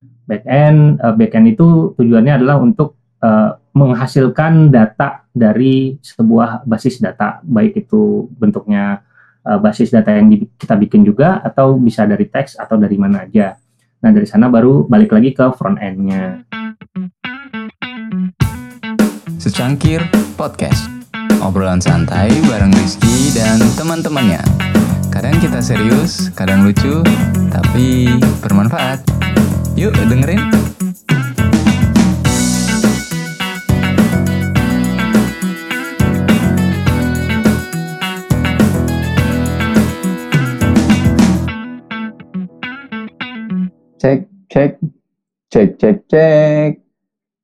Backend, uh, backend itu tujuannya adalah untuk uh, menghasilkan data dari sebuah basis data, baik itu bentuknya uh, basis data yang kita bikin juga, atau bisa dari teks atau dari mana aja. Nah dari sana baru balik lagi ke front end-nya. Secangkir Podcast Obrolan santai bareng Rizky dan teman-temannya Kadang kita serius, kadang lucu, tapi bermanfaat Yuk dengerin. Cek, cek, cek, cek, cek.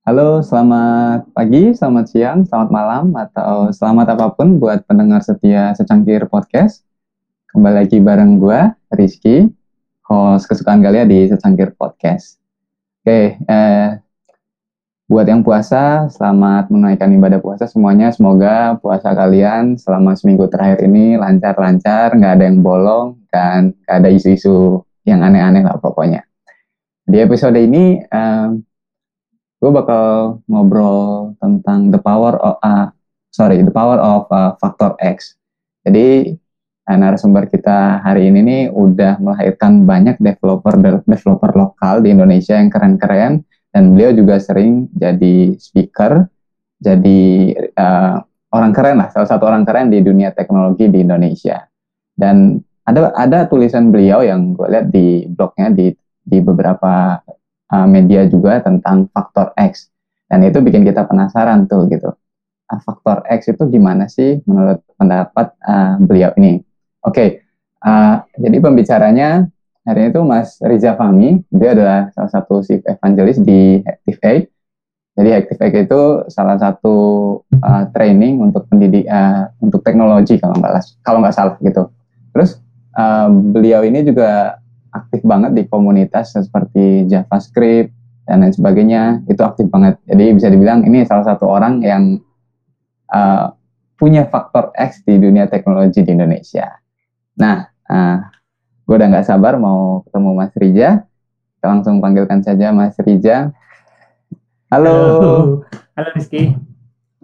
Halo, selamat pagi, selamat siang, selamat malam, atau selamat apa pun buat pendengar setia secangkir podcast. Kembali lagi bareng gue, Rizky, host kesukaan kalian di secangkir podcast. Oke, eh, buat yang puasa, selamat menunaikan ibadah puasa semuanya. Semoga puasa kalian selama seminggu terakhir ini lancar-lancar, nggak ada yang bolong, dan nggak ada isu-isu yang aneh-aneh lah pokoknya. Di episode ini, eh, gue bakal ngobrol tentang the power of uh, sorry the power of uh, factor X. Jadi narasumber kita hari ini nih udah melahirkan banyak developer developer lokal di Indonesia yang keren-keren. Dan beliau juga sering jadi speaker, jadi uh, orang keren lah, salah satu orang keren di dunia teknologi di Indonesia. Dan ada ada tulisan beliau yang gue lihat di blognya di di beberapa uh, media juga tentang faktor X. Dan itu bikin kita penasaran tuh gitu. Faktor X itu gimana sih menurut pendapat uh, beliau ini oke okay, uh, jadi pembicaranya hari itu Mas Riza Fahmi. Dia adalah salah satu chief evangelist di Active Aid jadi Active Aid itu salah satu uh, training untuk pendidik uh, untuk teknologi kalau nggak kalau nggak salah gitu. Terus uh, beliau ini juga aktif banget di komunitas seperti JavaScript dan lain sebagainya. Itu aktif banget. Jadi bisa dibilang ini salah satu orang yang uh, punya faktor X di dunia teknologi di Indonesia nah uh, eh, gue udah nggak sabar mau ketemu Mas Rija. Kita langsung panggilkan saja Mas Rija. Halo. Halo, halo Rizky.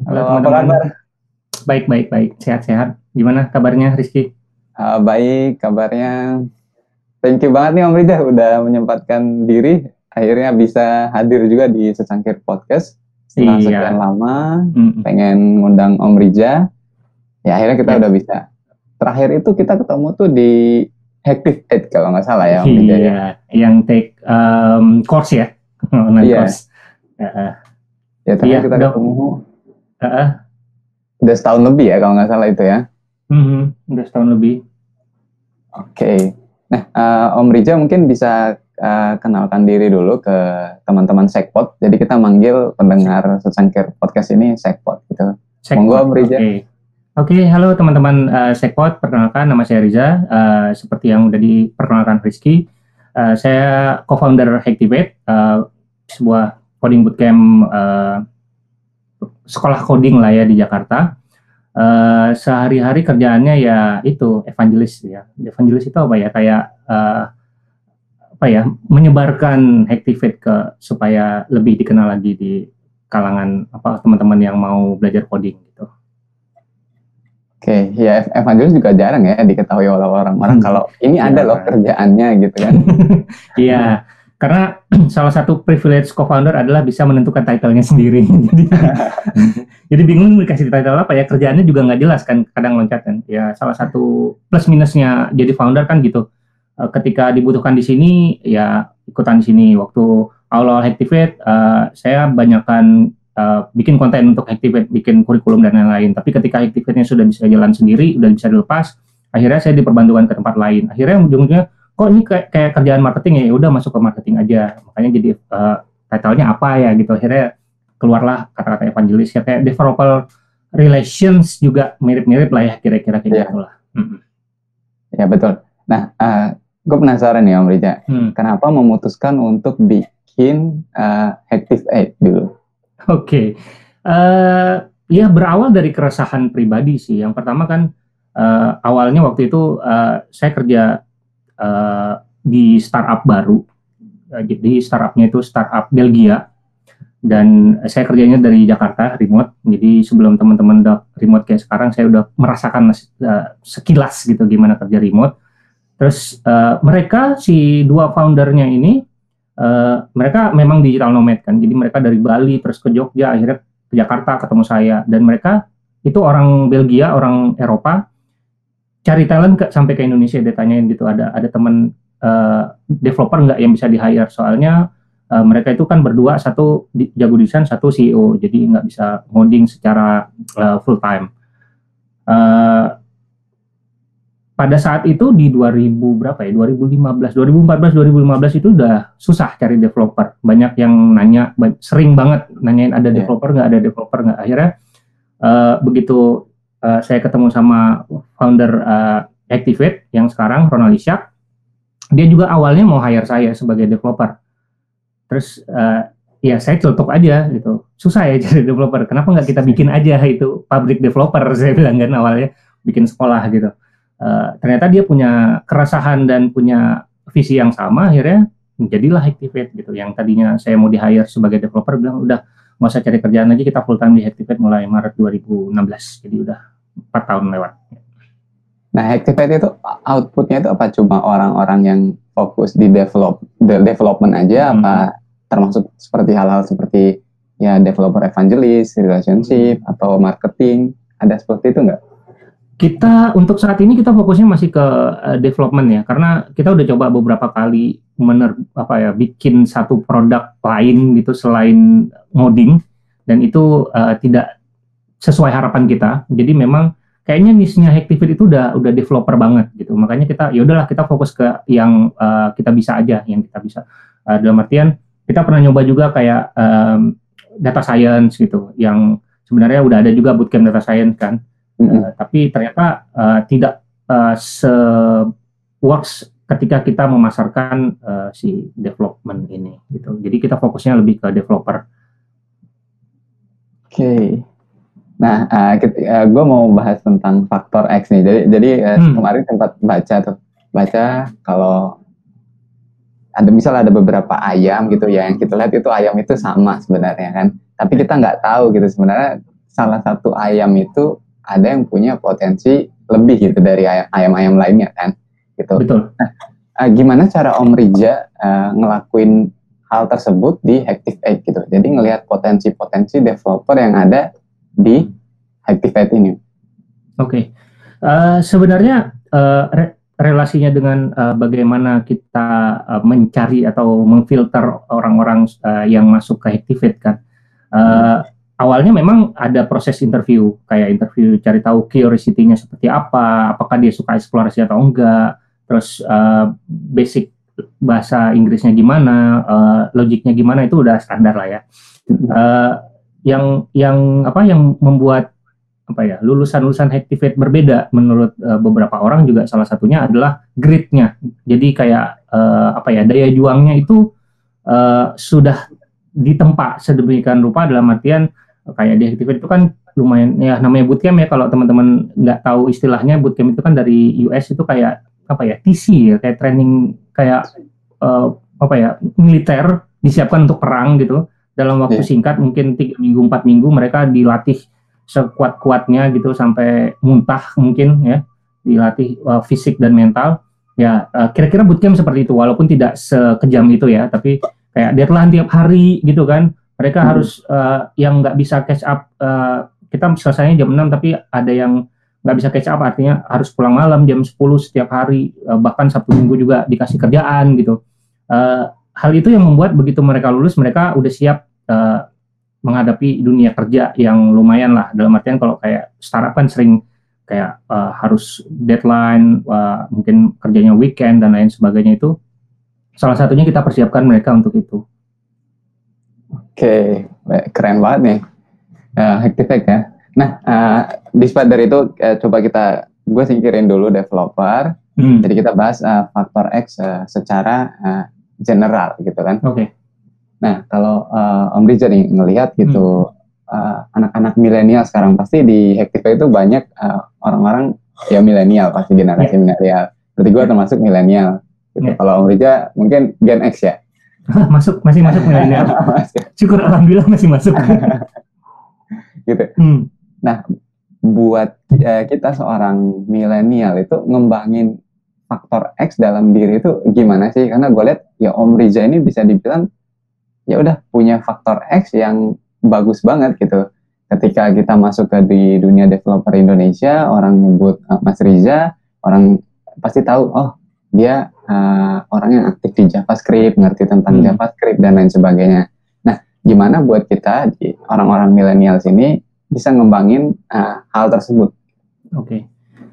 Halo, halo apa kabar? Baik baik baik. Sehat sehat gimana kabarnya Rizky? Uh, baik kabarnya. Thank you banget nih Om Rija udah menyempatkan diri. Akhirnya bisa hadir juga di secangkir podcast. Setelah iya. sekian lama mm. pengen ngundang Om Rija. Ya akhirnya kita ya. udah bisa terakhir itu kita ketemu tuh di Hectic Ed kalau nggak salah ya Om iya, ya yang take um, course ya online iya. course uh, ya terakhir iya, kita udah, ketemu uh, udah setahun lebih ya kalau nggak salah itu ya mm -hmm, udah setahun lebih oke okay. Nah, uh, Om Rija mungkin bisa uh, kenalkan diri dulu ke teman-teman Sekpot. Jadi kita manggil pendengar secangkir podcast ini Sekpot gitu. Sekpot, Monggo Om Rija. Oke, okay. halo teman-teman uh, Sekpot. Perkenalkan nama saya Riza. Uh, seperti yang udah diperkenalkan Rizky, uh, saya co-founder Hacktivate, uh, sebuah coding bootcamp uh, sekolah coding lah ya di Jakarta uh, sehari-hari kerjaannya ya itu evangelis ya. Evangelis itu apa ya? Kayak uh, apa ya? Menyebarkan Hacktivate ke supaya lebih dikenal lagi di kalangan apa teman-teman yang mau belajar coding gitu. Oke, okay, ya evangelis juga jarang ya diketahui oleh orang-orang hmm. kalau ini ya. ada loh kerjaannya gitu kan. Iya. karena salah satu privilege co-founder adalah bisa menentukan title-nya sendiri. jadi, jadi bingung dikasih title apa ya kerjaannya juga nggak jelas kan kadang loncat kan. Ya salah satu plus minusnya jadi founder kan gitu. Eh, ketika dibutuhkan di sini ya ikutan di sini. Waktu awal-awal Activate uh, saya banyakkan uh, bikin konten untuk Activate, bikin kurikulum dan lain-lain. Tapi ketika Activate-nya sudah bisa jalan sendiri, sudah bisa dilepas, akhirnya saya diperbantukan ke tempat lain. Akhirnya ujung-ujungnya kok ini kayak, kayak kerjaan marketing ya, ya udah masuk ke marketing aja makanya jadi uh, title-nya apa ya gitu akhirnya keluarlah kata-kata evangelis ya kayak developer relations juga mirip-mirip lah ya kira-kira kayak yeah. gitu lah hmm. ya betul nah uh, eh, gue penasaran nih Om Rija hmm. kenapa memutuskan untuk bikin uh, Active Aid dulu oke okay. uh, ya berawal dari keresahan pribadi sih yang pertama kan uh, awalnya waktu itu uh, saya kerja uh, di startup baru Uh, jadi startupnya itu startup Belgia dan saya kerjanya dari Jakarta remote. Jadi sebelum teman-teman udah remote kayak sekarang, saya udah merasakan uh, sekilas gitu gimana kerja remote. Terus uh, mereka si dua foundernya ini uh, mereka memang digital nomad kan. Jadi mereka dari Bali terus ke Jogja akhirnya ke Jakarta ketemu saya dan mereka itu orang Belgia, orang Eropa cari talent ke, sampai ke Indonesia dia tanyain gitu ada ada teman uh, developer nggak yang bisa di hire soalnya uh, mereka itu kan berdua satu di, jago desain satu CEO jadi nggak bisa ngoding secara uh, full time uh, pada saat itu di 2000 berapa ya 2015 2014 2015 itu udah susah cari developer banyak yang nanya sering banget nanyain ada iya. developer nggak ada developer nggak akhirnya uh, begitu uh, saya ketemu sama founder uh, Activate yang sekarang Ronald Ishak. Dia juga awalnya mau hire saya sebagai developer. Terus uh, ya saya celutuk aja gitu. Susah ya jadi developer. Kenapa nggak kita bikin aja itu public developer? Saya bilang kan awalnya bikin sekolah gitu. Uh, ternyata dia punya keresahan dan punya visi yang sama. Akhirnya jadilah Activate gitu. Yang tadinya saya mau di hire sebagai developer bilang udah mau saya cari kerjaan lagi kita full time di Activate mulai Maret 2016. Jadi udah empat tahun lewat. Nah, Activate itu outputnya itu apa cuma orang-orang yang fokus di develop the development aja hmm. apa termasuk seperti hal-hal seperti ya developer evangelist, relationship hmm. atau marketing ada seperti itu enggak? Kita untuk saat ini kita fokusnya masih ke uh, development ya karena kita udah coba beberapa kali mener apa ya bikin satu produk lain gitu selain ngoding dan itu uh, tidak sesuai harapan kita. Jadi memang kayaknya nisnya Hacktivate itu udah udah developer banget gitu. Makanya kita ya udahlah kita fokus ke yang uh, kita bisa aja, yang kita bisa. Uh, dalam artian kita pernah nyoba juga kayak um, data science gitu, yang sebenarnya udah ada juga bootcamp data science kan. Mm-hmm. Uh, tapi ternyata uh, tidak uh, se works ketika kita memasarkan uh, si development ini gitu. Jadi kita fokusnya lebih ke developer. Oke. Okay. Nah, uh, uh, gue mau bahas tentang faktor X nih. Jadi, jadi uh, hmm. kemarin sempat baca tuh, baca kalau ada misalnya ada beberapa ayam gitu ya yang kita lihat itu ayam itu sama sebenarnya kan. Tapi kita nggak tahu gitu sebenarnya salah satu ayam itu ada yang punya potensi lebih gitu dari ayam-ayam lainnya kan. Gitu. Betul. Nah, uh, gimana cara Om Rija uh, ngelakuin hal tersebut di Active Egg gitu. Jadi ngelihat potensi-potensi developer yang ada di Activate ini. Oke, okay. uh, eh, sebenarnya uh, re relasinya dengan uh, bagaimana kita uh, mencari atau memfilter orang-orang uh, yang masuk ke Activate kan. Uh. Awalnya memang ada proses interview, kayak interview cari tahu curiosity-nya seperti apa, apakah dia suka eksplorasi atau enggak, terus uh, basic bahasa Inggrisnya gimana, uh, logiknya gimana itu udah standar lah ya. Uh, yang yang apa yang membuat apa ya lulusan-lulusan Activate berbeda menurut uh, beberapa orang juga salah satunya adalah gritnya. Jadi kayak uh, apa ya daya juangnya itu uh, sudah ditempa sedemikian rupa dalam artian kayak di Activate itu kan lumayan ya namanya bootcamp ya kalau teman-teman nggak tahu istilahnya bootcamp itu kan dari US itu kayak apa ya TC ya kayak training kayak uh, apa ya militer disiapkan untuk perang gitu. Dalam waktu yeah. singkat mungkin tiga minggu empat minggu mereka dilatih sekuat kuatnya gitu sampai muntah mungkin ya. Dilatih uh, fisik dan mental. Ya uh, kira-kira bootcamp seperti itu walaupun tidak sekejam itu ya tapi kayak deadline tiap hari gitu kan mereka hmm. harus uh, yang nggak bisa catch up uh, kita selesainya jam 6 tapi ada yang nggak bisa catch up artinya harus pulang malam jam 10 setiap hari uh, bahkan Sabtu Minggu juga dikasih kerjaan gitu uh, hal itu yang membuat begitu mereka lulus mereka udah siap uh, menghadapi dunia kerja yang lumayan lah dalam artian kalau kayak startup kan sering kayak uh, harus deadline uh, mungkin kerjanya weekend dan lain sebagainya itu salah satunya kita persiapkan mereka untuk itu. Oke, keren banget nih, uh, Hactivac ya. Nah, uh, di dari itu uh, coba kita gue singkirin dulu developer. Hmm. Jadi kita bahas uh, faktor X uh, secara uh, general gitu kan. Oke. Okay. Nah, kalau uh, Om Riza nih ngelihat gitu hmm. uh, anak-anak milenial sekarang pasti di Hektiva itu banyak uh, orang-orang ya milenial pasti generasi yeah. milenial. Berarti gue yeah. termasuk milenial. Gitu. Yeah. Kalau Om Riza mungkin Gen X ya. Masuk masih masuk milenial. Syukur alhamdulillah masih masuk. gitu. Hmm. Buat eh, kita seorang milenial itu ngembangin faktor X dalam diri itu gimana sih? Karena gue lihat ya Om Riza ini bisa dibilang ya udah punya faktor X yang bagus banget gitu. Ketika kita masuk ke di dunia developer Indonesia, orang nyebut uh, Mas Riza, orang pasti tahu oh dia uh, orang yang aktif di JavaScript, ngerti tentang Hmm. JavaScript dan lain sebagainya. Nah, gimana buat kita di orang-orang milenial sini bisa ngembangin uh, hal tersebut? Oke.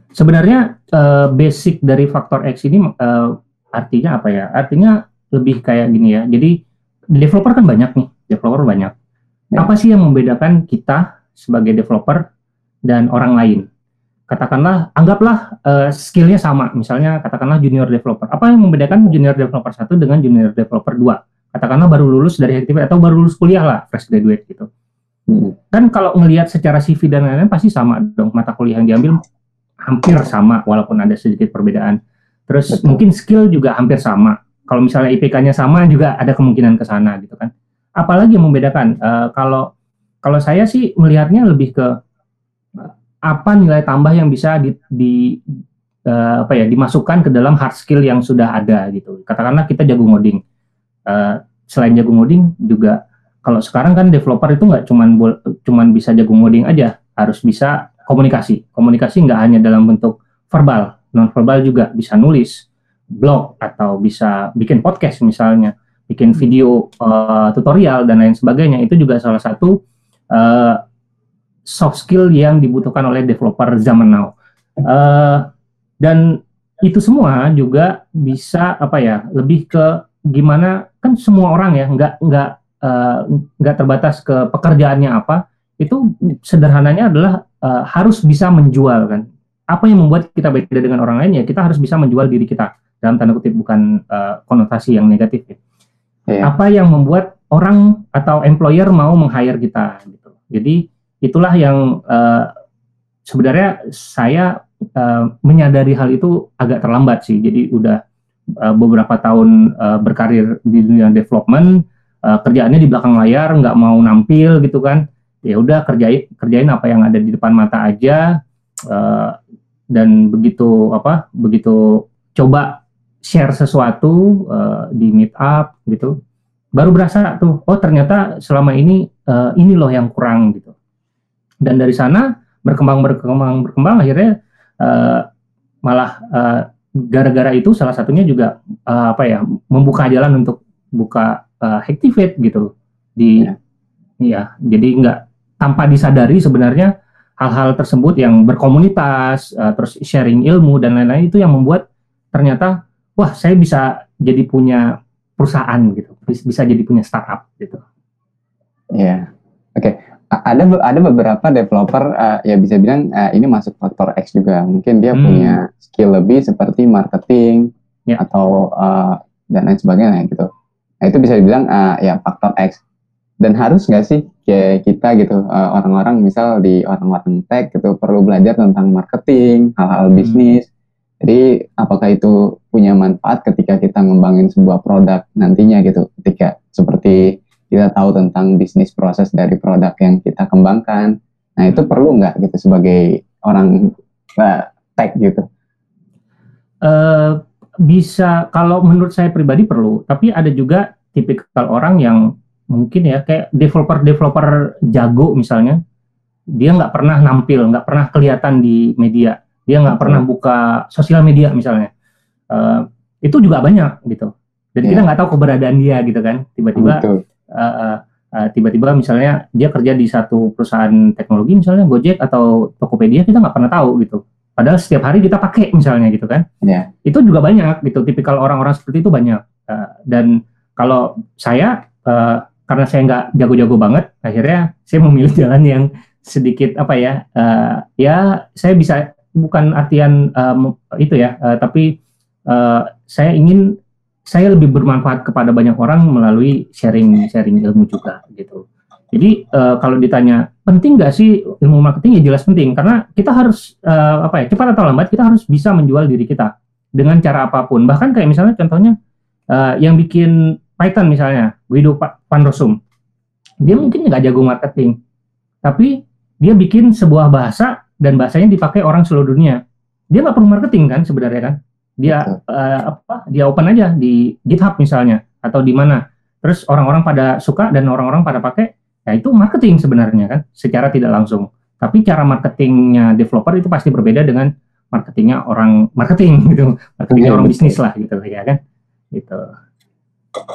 Sebenarnya eh, basic dari faktor X ini eh, artinya apa ya? Artinya lebih kayak gini ya. Jadi developer kan banyak nih, developer banyak. Ya. Apa sih yang membedakan kita sebagai developer dan orang lain? Katakanlah, anggaplah eh, skillnya sama. Misalnya katakanlah junior developer. Apa yang membedakan junior developer satu dengan junior developer dua? Katakanlah baru lulus dari HTTP atau baru lulus kuliah lah, fresh graduate gitu Hmm. kan kalau ngelihat secara CV dan lain-lain pasti sama dong mata kuliah yang diambil hampir sama walaupun ada sedikit perbedaan. Terus Betul. mungkin skill juga hampir sama. Kalau misalnya IPK-nya sama juga ada kemungkinan ke sana gitu kan. Apalagi yang membedakan Eh, kalau kalau saya sih melihatnya lebih ke apa nilai tambah yang bisa di, di eh, apa ya dimasukkan ke dalam hard skill yang sudah ada gitu. Katakanlah kita jago ngoding. Eh, selain jago ngoding juga kalau sekarang kan developer itu nggak cuman cuman bisa jago ngoding aja, harus bisa komunikasi. Komunikasi nggak hanya dalam bentuk verbal, non verbal juga bisa nulis blog atau bisa bikin podcast misalnya, bikin video eh, tutorial dan lain sebagainya. Itu juga salah satu eh, soft skill yang dibutuhkan oleh developer zaman now. Eh, dan itu semua juga bisa apa ya lebih ke gimana kan semua orang ya nggak nggak eh, nggak terbatas ke pekerjaannya apa itu sederhananya adalah eh, harus bisa menjual kan apa yang membuat kita beda dengan orang lain ya kita harus bisa menjual diri kita dalam tanda kutip bukan eh, konotasi yang negatif ya. Iya. apa yang membuat orang atau employer mau meng-hire kita gitu jadi itulah yang eh, sebenarnya saya eh, menyadari hal itu agak terlambat sih. Jadi udah eh, beberapa tahun eh, berkarir di dunia development eh, kerjaannya di belakang layar nggak mau nampil gitu kan. Ya udah kerjain kerjain apa yang ada di depan mata aja eh, dan begitu apa begitu coba share sesuatu eh, di meet up gitu baru berasa tuh oh ternyata selama ini eh, ini loh yang kurang gitu dan dari sana berkembang berkembang berkembang akhirnya eh, malah eh, gara-gara itu salah satunya juga eh, apa ya membuka jalan untuk buka eh, Hacktivate gitu di Ya. iya jadi nggak tanpa disadari sebenarnya hal-hal tersebut yang berkomunitas eh, terus sharing ilmu dan lain-lain itu yang membuat ternyata wah saya bisa jadi punya perusahaan gitu bis- bisa jadi punya startup gitu Iya, oke. A- Ada ada beberapa developer uh, ya bisa bilang uh, ini masuk faktor X juga. Mungkin dia Hmm. punya skill lebih seperti marketing Ya. atau uh, dan lain sebagainya gitu. Nah itu bisa dibilang uh, ya faktor X. Dan harus nggak sih kayak kita gitu uh, orang-orang misal di orang-orang tech gitu perlu belajar tentang marketing, hal-hal Hmm. bisnis. Jadi apakah itu punya manfaat ketika kita ngembangin sebuah produk nantinya gitu? Ketika seperti kita tahu tentang bisnis proses dari produk yang kita kembangkan. Nah itu Hmm. perlu nggak gitu sebagai orang uh, tech gitu? eh bisa kalau menurut saya pribadi perlu, tapi ada juga tipikal orang yang mungkin ya kayak developer-developer jago misalnya, dia nggak pernah nampil, nggak pernah kelihatan di media, dia nggak Betul. pernah buka sosial media misalnya, Eh, itu juga banyak gitu. Dan kita Iya. nggak tahu keberadaan dia gitu kan, tiba-tiba Eh, eh, tiba-tiba misalnya dia kerja di satu perusahaan teknologi misalnya Gojek atau Tokopedia kita nggak pernah tahu gitu. Padahal setiap hari kita pakai misalnya gitu kan. Iya. Itu juga banyak gitu. Tipikal orang-orang seperti itu banyak. Eh, dan kalau saya eh, karena saya nggak jago-jago banget, akhirnya saya memilih jalan yang sedikit apa ya? eh, ya saya bisa bukan artian mu- itu ya, eh, tapi eh, saya ingin saya lebih bermanfaat kepada banyak orang melalui sharing sharing ilmu juga gitu. Jadi eh, kalau ditanya penting nggak sih ilmu marketing ya jelas penting karena kita harus eh, apa ya cepat atau lambat kita harus bisa menjual diri kita dengan cara apa pun. Bahkan kayak misalnya contohnya eh, yang bikin Python misalnya, Guido Van Rossum, dia mungkin nggak jago marketing, tapi dia bikin sebuah bahasa dan bahasanya dipakai orang seluruh dunia. Dia nggak perlu marketing kan sebenarnya kan? Dia uh, apa? Dia open aja di GitHub misalnya atau di mana. Terus orang-orang pada suka dan orang-orang pada pakai, ya itu marketing sebenarnya kan, secara tidak langsung. Tapi cara marketingnya developer itu pasti berbeda dengan marketingnya orang marketing gitu, marketingnya ya, orang betul. bisnis lah gitu ya kan, gitu. Oke,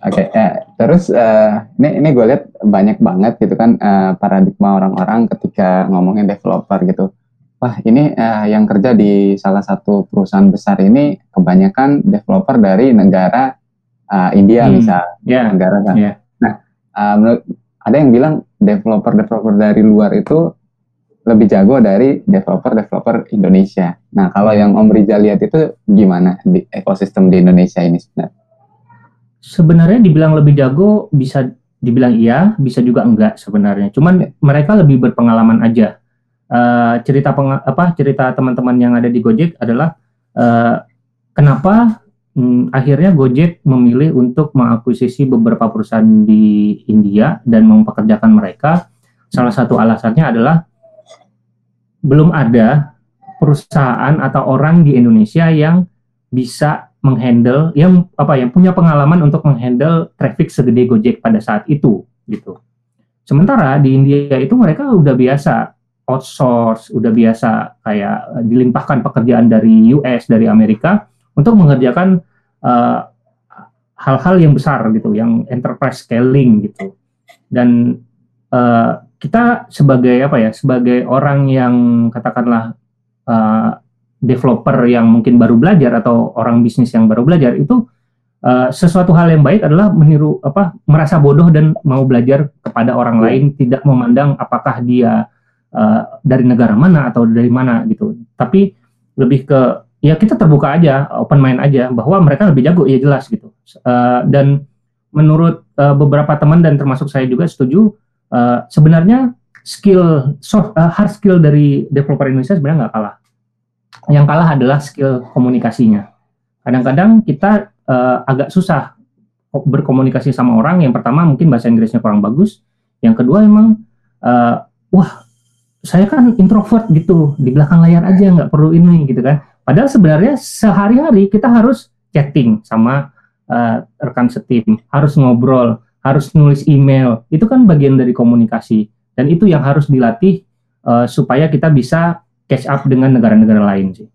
okay, ya. terus uh, ini ini gue lihat banyak banget gitu kan uh, paradigma orang-orang ketika ngomongin developer gitu. Wah ini uh, yang kerja di salah satu perusahaan besar ini kebanyakan developer dari negara uh, India hmm. misal, yeah. negara kan. Yeah. Nah, uh, menurut ada yang bilang developer-developer dari luar itu lebih jago dari developer-developer Indonesia. Nah, kalau yang Om Rizal lihat itu gimana di ekosistem di Indonesia ini sebenarnya? sebenarnya dibilang lebih jago bisa dibilang iya, bisa juga enggak sebenarnya. Cuman mereka lebih berpengalaman aja. Uh, cerita peng, apa cerita teman-teman yang ada di Gojek adalah uh, kenapa hmm, akhirnya Gojek memilih untuk mengakuisisi beberapa perusahaan di India dan mempekerjakan mereka. Salah satu alasannya adalah belum ada perusahaan atau orang di Indonesia yang bisa menghandle yang apa yang punya pengalaman untuk menghandle traffic segede Gojek pada saat itu gitu. Sementara di India itu mereka udah biasa outsource, udah biasa kayak dilimpahkan pekerjaan dari US, dari Amerika untuk mengerjakan hal eh, hal-hal yang besar gitu, yang enterprise scaling gitu. Dan uh, kita sebagai apa ya, sebagai orang yang katakanlah uh, developer yang mungkin baru belajar atau orang bisnis yang baru belajar itu uh, sesuatu hal yang baik adalah meniru apa merasa bodoh dan mau belajar kepada orang lain tidak memandang apakah dia uh, dari negara mana atau dari mana gitu tapi lebih ke ya kita terbuka aja open mind aja bahwa mereka lebih jago ya jelas gitu uh, dan menurut uh, beberapa teman dan termasuk saya juga setuju uh, sebenarnya skill soft uh, hard skill dari developer Indonesia sebenarnya nggak kalah yang kalah adalah skill komunikasinya. Kadang-kadang kita uh, agak susah berkomunikasi sama orang. Yang pertama mungkin bahasa Inggrisnya kurang bagus. Yang kedua emang, uh, wah saya kan introvert gitu, di belakang layar aja nggak perlu ini gitu kan. Padahal sebenarnya sehari-hari kita harus chatting sama uh, rekan setim, harus ngobrol, harus nulis email. Itu kan bagian dari komunikasi dan itu yang harus dilatih uh, supaya kita bisa catch up dengan negara-negara lain sih.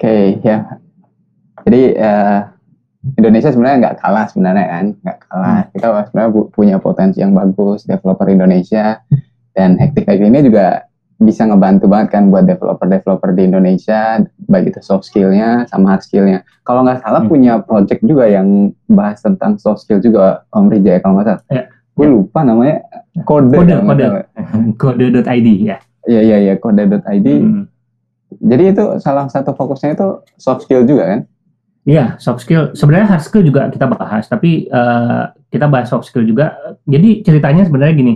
Oke okay, ya, jadi uh, Indonesia sebenarnya nggak kalah sebenarnya kan, nggak kalah. Hmm. Kita sebenarnya punya potensi yang bagus, developer Indonesia dan Hektik ini juga bisa ngebantu banget kan buat developer-developer di Indonesia, baik itu soft skillnya sama hard skillnya. Kalau nggak salah hmm. punya project juga yang bahas tentang soft skill juga Om Rija ya kalau nggak salah. Ya. Gue ya. lupa namanya kode. Kode, kode. Kode.id ya. Iya iya iya kode.id. Hmm. Jadi itu salah satu fokusnya itu soft skill juga kan? Iya soft skill. Sebenarnya hard skill juga kita bahas, tapi uh, kita bahas soft skill juga. Jadi ceritanya sebenarnya gini,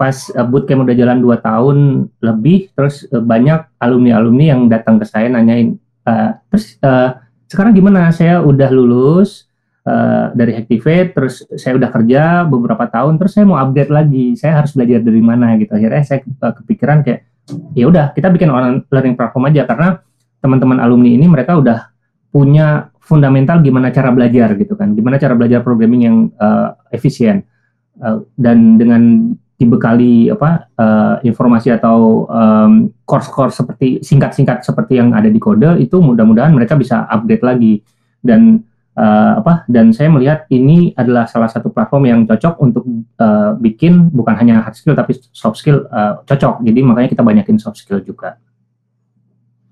pas uh, bootcamp udah jalan 2 tahun lebih, terus uh, banyak alumni-alumni yang datang ke saya nanyain, uh, terus uh, sekarang gimana? Saya udah lulus, Uh, dari Activate, terus saya udah kerja beberapa tahun, terus saya mau update lagi, saya harus belajar dari mana? Gitu. Akhirnya saya kepikiran kayak, ya udah kita bikin online learning platform aja. Karena teman-teman alumni ini mereka udah punya fundamental gimana cara belajar gitu kan, gimana cara belajar programming yang uh, efisien. Uh, dan dengan dibekali apa uh, informasi atau um, course-course seperti singkat-singkat seperti yang ada di kode itu mudah-mudahan mereka bisa update lagi dan uh, apa dan saya melihat ini adalah salah satu platform yang cocok untuk uh, bikin bukan hanya hard skill tapi soft skill uh, cocok jadi makanya kita banyakin soft skill juga.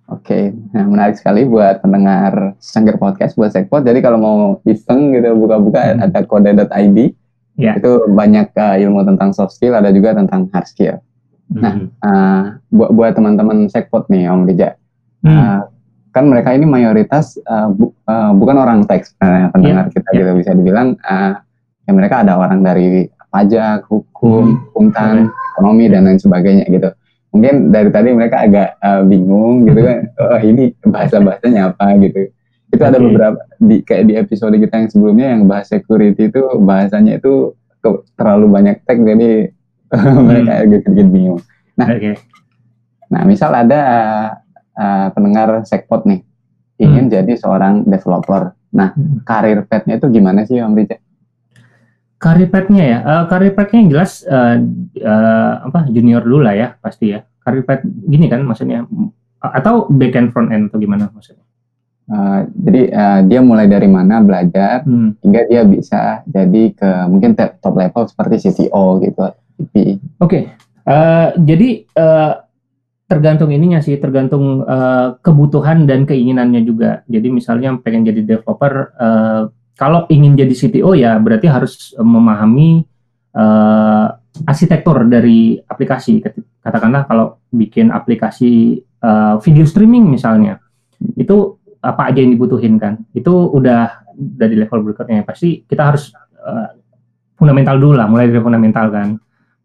Oke, nah menarik sekali buat pendengar Sangger Podcast buat Sekpot. Jadi kalau mau iseng gitu buka-buka hmm. ada kode.id. Yeah. Itu banyak uh, ilmu tentang soft skill, ada juga tentang hard skill. Hmm. Nah, uh, buat buat teman-teman Sekpot nih Om Rija. Hmm. Uh, kan mereka ini mayoritas uh, bu, uh, bukan orang teks uh, pendengar yeah, kita yeah. gitu bisa dibilang uh, ya mereka ada orang dari pajak, hukum, hmm. hukum, ekonomi dan lain sebagainya gitu. Mungkin dari tadi mereka agak uh, bingung gitu kan, oh ini bahasa bahasanya apa gitu. Itu ada Oke. beberapa di kayak di episode kita yang sebelumnya yang bahas security itu bahasanya itu ke- terlalu banyak tag jadi mereka agak sedikit bingung. Nah. Oke. Nah, misal ada uh, pendengar Sekpot nih ingin jadi seorang developer. Nah, Hmm. karir path-nya itu gimana sih Om Riza? Karir path-nya ya, Eh, karir path-nya yang jelas eh, eh, apa junior dulu lah ya pasti ya. Karir path gini kan maksudnya atau back end front end atau gimana maksudnya? Uh, jadi uh, dia mulai dari mana belajar Hmm. hingga dia bisa jadi ke mungkin top level seperti CTO gitu. Oke, eh, jadi eh, tergantung ininya sih, tergantung eh, kebutuhan dan keinginannya juga. Jadi misalnya pengen jadi developer, eh, kalau ingin jadi CTO ya berarti harus memahami eh, arsitektur dari aplikasi. Katakanlah kalau bikin aplikasi eh, video streaming misalnya, itu apa aja yang dibutuhin kan? Itu udah dari level berikutnya. Pasti kita harus eh, fundamental dulu lah, mulai dari fundamental kan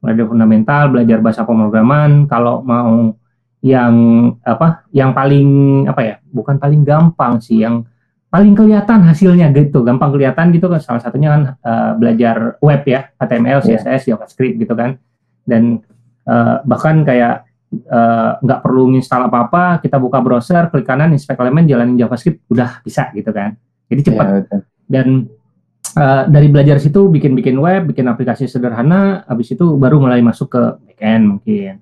mulai dari fundamental belajar bahasa pemrograman kalau mau yang apa yang paling apa ya bukan paling gampang sih yang paling kelihatan hasilnya gitu gampang kelihatan gitu kan salah satunya kan eh, belajar web ya HTML. CSS JavaScript gitu kan dan eh, bahkan kayak eh, nggak perlu install apa-apa kita buka browser klik kanan inspect elemen jalanin JavaScript udah bisa gitu kan jadi cepat Ya, betul. dan eh, dari belajar situ bikin-bikin web, bikin aplikasi sederhana, habis itu baru mulai masuk ke backend mungkin.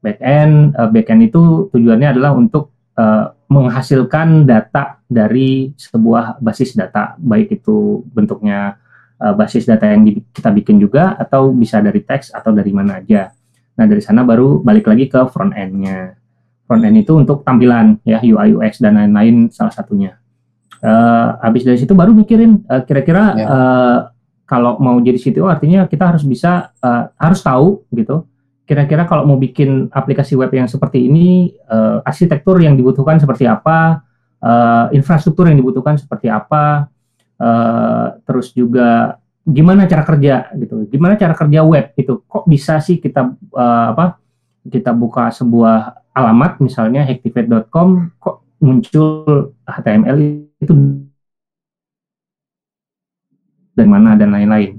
Backend, eh, backend itu tujuannya adalah untuk eh, menghasilkan data dari sebuah basis data, baik itu bentuknya eh, basis data yang di- kita bikin juga, atau bisa dari teks atau dari mana aja. Nah dari sana baru balik lagi ke front end-nya. Front end itu untuk tampilan ya UI UX dan lain-lain salah satunya. Eh, habis dari situ baru mikirin eh, kira-kira Ya. eh, kalau mau jadi CTO artinya kita harus bisa eh, harus tahu gitu kira-kira kalau mau bikin aplikasi web yang seperti ini eh, arsitektur yang dibutuhkan seperti apa eh, infrastruktur yang dibutuhkan seperti apa eh, terus juga gimana cara kerja gitu gimana cara kerja web itu kok bisa sih kita eh, apa kita buka sebuah alamat misalnya hacktivate.com kok muncul HTML itu dari mana dan lain-lain.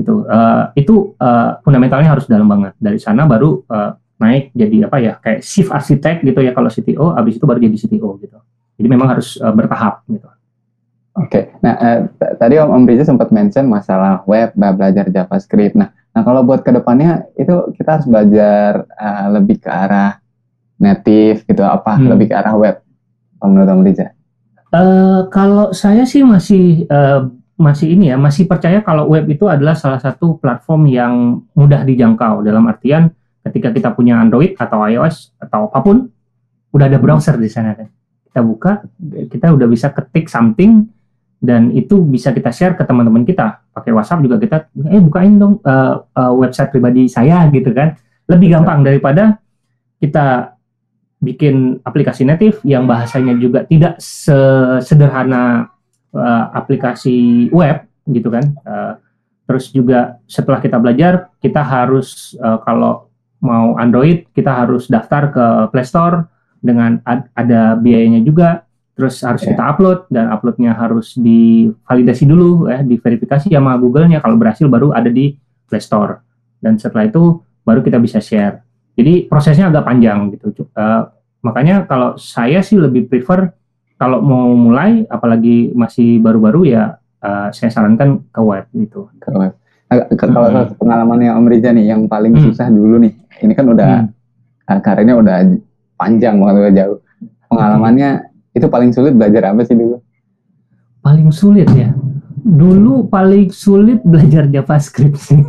Itu eh, itu eh, fundamentalnya harus dalam banget. Dari sana baru eh, naik jadi apa ya kayak chief architect gitu ya kalau CTO habis itu baru jadi CTO gitu. Jadi memang harus eh, bertahap gitu Oke, nah eh, tadi Om, Om Riza sempat mention masalah web, belajar JavaScript. Nah, nah kalau buat ke depannya itu kita harus belajar eh, lebih ke arah native gitu, apa Hmm. lebih ke arah web, Om menurut Om Riza? Eh, kalau saya sih masih eh, masih ini ya masih percaya kalau web itu adalah salah satu platform yang mudah dijangkau dalam artian ketika kita punya Android atau iOS atau apa pun udah ada browser di sana kan kita buka kita udah bisa ketik something dan itu bisa kita share ke teman-teman kita pakai WhatsApp juga kita eh bukain dong eh, eh, website pribadi saya gitu kan lebih gampang daripada kita bikin aplikasi native yang bahasanya juga tidak sesederhana eh, aplikasi web gitu kan. Eh, terus juga setelah kita belajar, kita harus eh, kalau mau Android kita harus daftar ke Play Store dengan ad- ada biayanya juga. Terus harus kita upload dan uploadnya harus divalidasi dulu ya, diverifikasi sama Google-nya. Kalau berhasil baru ada di Play Store. Dan setelah itu baru kita bisa share. Jadi prosesnya agak panjang gitu. Eh, makanya kalau saya sih lebih prefer kalau mau mulai apalagi masih baru-baru ya eh, saya sarankan ke web gitu. Ke web. Kalau Hmm. pengalamannya Om Riza nih, yang paling Hmm. susah dulu nih, ini kan udah Hmm. karirnya udah panjang banget, udah jauh. Pengalamannya itu paling sulit belajar apa sih dulu? Paling sulit ya. Dulu paling sulit belajar JavaScript sih.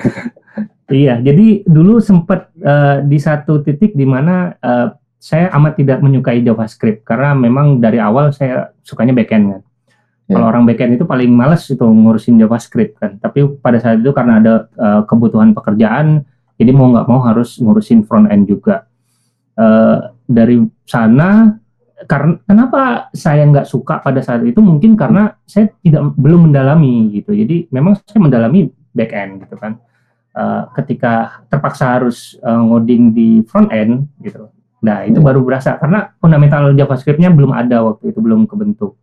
iya, jadi dulu sempat eh, di satu titik di mana eh, saya amat tidak menyukai JavaScript karena memang dari awal saya sukanya backend kan. Ya. Kalau orang backend itu paling males itu ngurusin JavaScript kan. Tapi pada saat itu karena ada eh, kebutuhan pekerjaan, jadi mau nggak mau harus ngurusin front end juga. Eh, dari sana karena kenapa saya nggak suka pada saat itu mungkin karena saya tidak belum mendalami gitu jadi memang saya mendalami back end gitu kan Eh, ketika terpaksa harus eh, ngoding di front end gitu Nah, itu Iya. baru berasa karena fundamental JavaScript-nya belum ada waktu itu, belum kebentuk.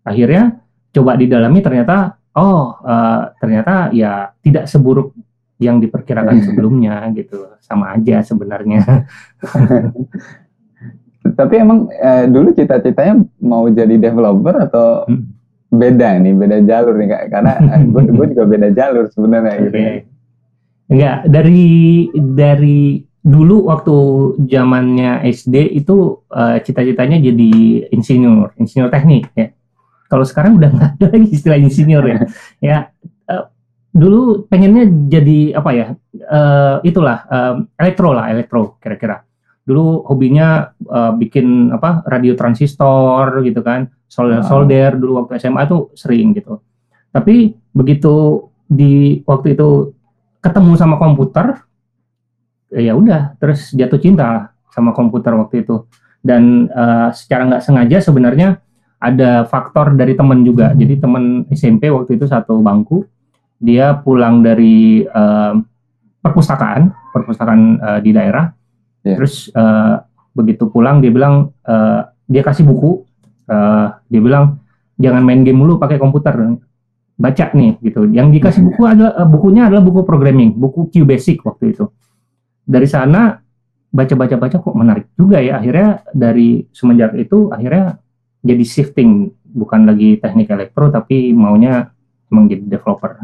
Akhirnya coba didalami ternyata oh, eh, ternyata ya tidak seburuk yang diperkirakan sebelumnya gitu. Sama aja sebenarnya. Tapi emang eh, dulu cita-citanya mau jadi developer atau Hmm. beda nih, beda jalur nih Kak? Karena eh, gue, gue juga beda jalur sebenarnya gitu. Oke. Enggak, dari dari dulu waktu zamannya SD itu eh, cita-citanya jadi insinyur, insinyur teknik ya. Kalau sekarang udah nggak ada lagi istilah insinyur ya. ya eh, dulu pengennya jadi apa ya? eh, itulah eh, elektro lah, elektro kira-kira. Dulu hobinya eh, bikin apa? Radio transistor gitu kan, solder solder dulu waktu SMA tuh sering gitu. Tapi begitu di waktu itu ketemu sama komputer ya udah terus jatuh cinta sama komputer waktu itu. Dan eh, secara nggak sengaja sebenarnya ada faktor dari teman juga. Jadi teman SMP waktu itu satu bangku dia pulang dari eh, perpustakaan perpustakaan eh, di daerah Iya. terus eh, begitu pulang dia bilang eh, dia kasih buku eh, dia bilang jangan main game mulu pakai komputer baca nih gitu. Yang dikasih buku adalah eh, bukunya adalah buku programming, buku QBasic waktu itu. Dari sana baca-baca-baca kok menarik juga ya. Akhirnya dari semenjak itu akhirnya jadi shifting bukan lagi teknik elektro tapi maunya emang jadi developer.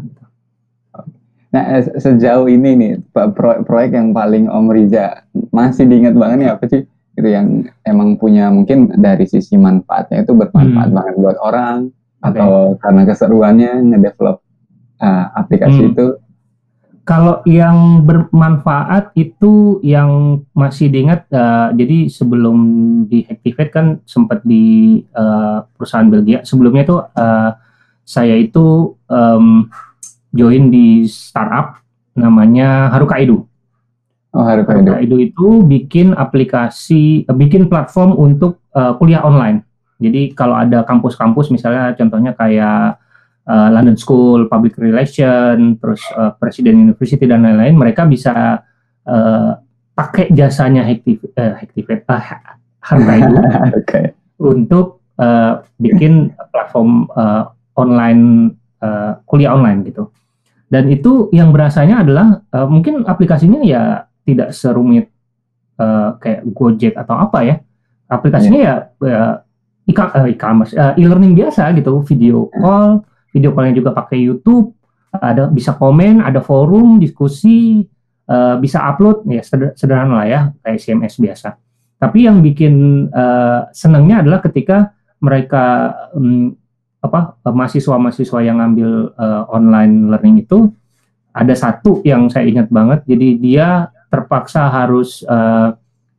Nah, eh, se- sejauh ini nih, pro- proyek yang paling Om Riza masih diingat banget nih apa sih? Itu yang emang punya mungkin dari sisi manfaatnya itu bermanfaat Hmm. banget buat orang Oke. atau karena keseruannya ngedevelop uh, aplikasi Hmm. itu. Kalau yang bermanfaat itu yang masih diingat, eh, jadi sebelum diactivate kan sempat di eh, perusahaan Belgia. Sebelumnya itu eh, saya itu em, join di startup namanya Haruka Edu. Oh, Haruka ada. Edu itu bikin aplikasi, eh, bikin platform untuk eh, kuliah online. Jadi kalau ada kampus-kampus misalnya contohnya kayak eh, London School, Public Relation, terus eh, Presiden University dan lain-lain, mereka bisa eh, pakai jasanya eh, Hactivate, eh, Haruka Edu Oke. untuk eh, bikin platform eh, online eh, kuliah online gitu. Dan itu yang berasanya adalah eh, mungkin aplikasinya ya tidak serumit eh, kayak Gojek atau apa ya. Aplikasinya ya eh, e- eh, e-commerce, eh, e-learning biasa gitu, video call, video callnya juga pakai YouTube, ada bisa komen, ada forum, diskusi, eh, bisa upload, ya seder- sederhana lah ya, kayak CMS biasa. Tapi yang bikin eh, senangnya adalah ketika mereka em, apa eh, mahasiswa-mahasiswa yang ngambil eh, online learning itu ada satu yang saya ingat banget. Jadi dia terpaksa harus eh,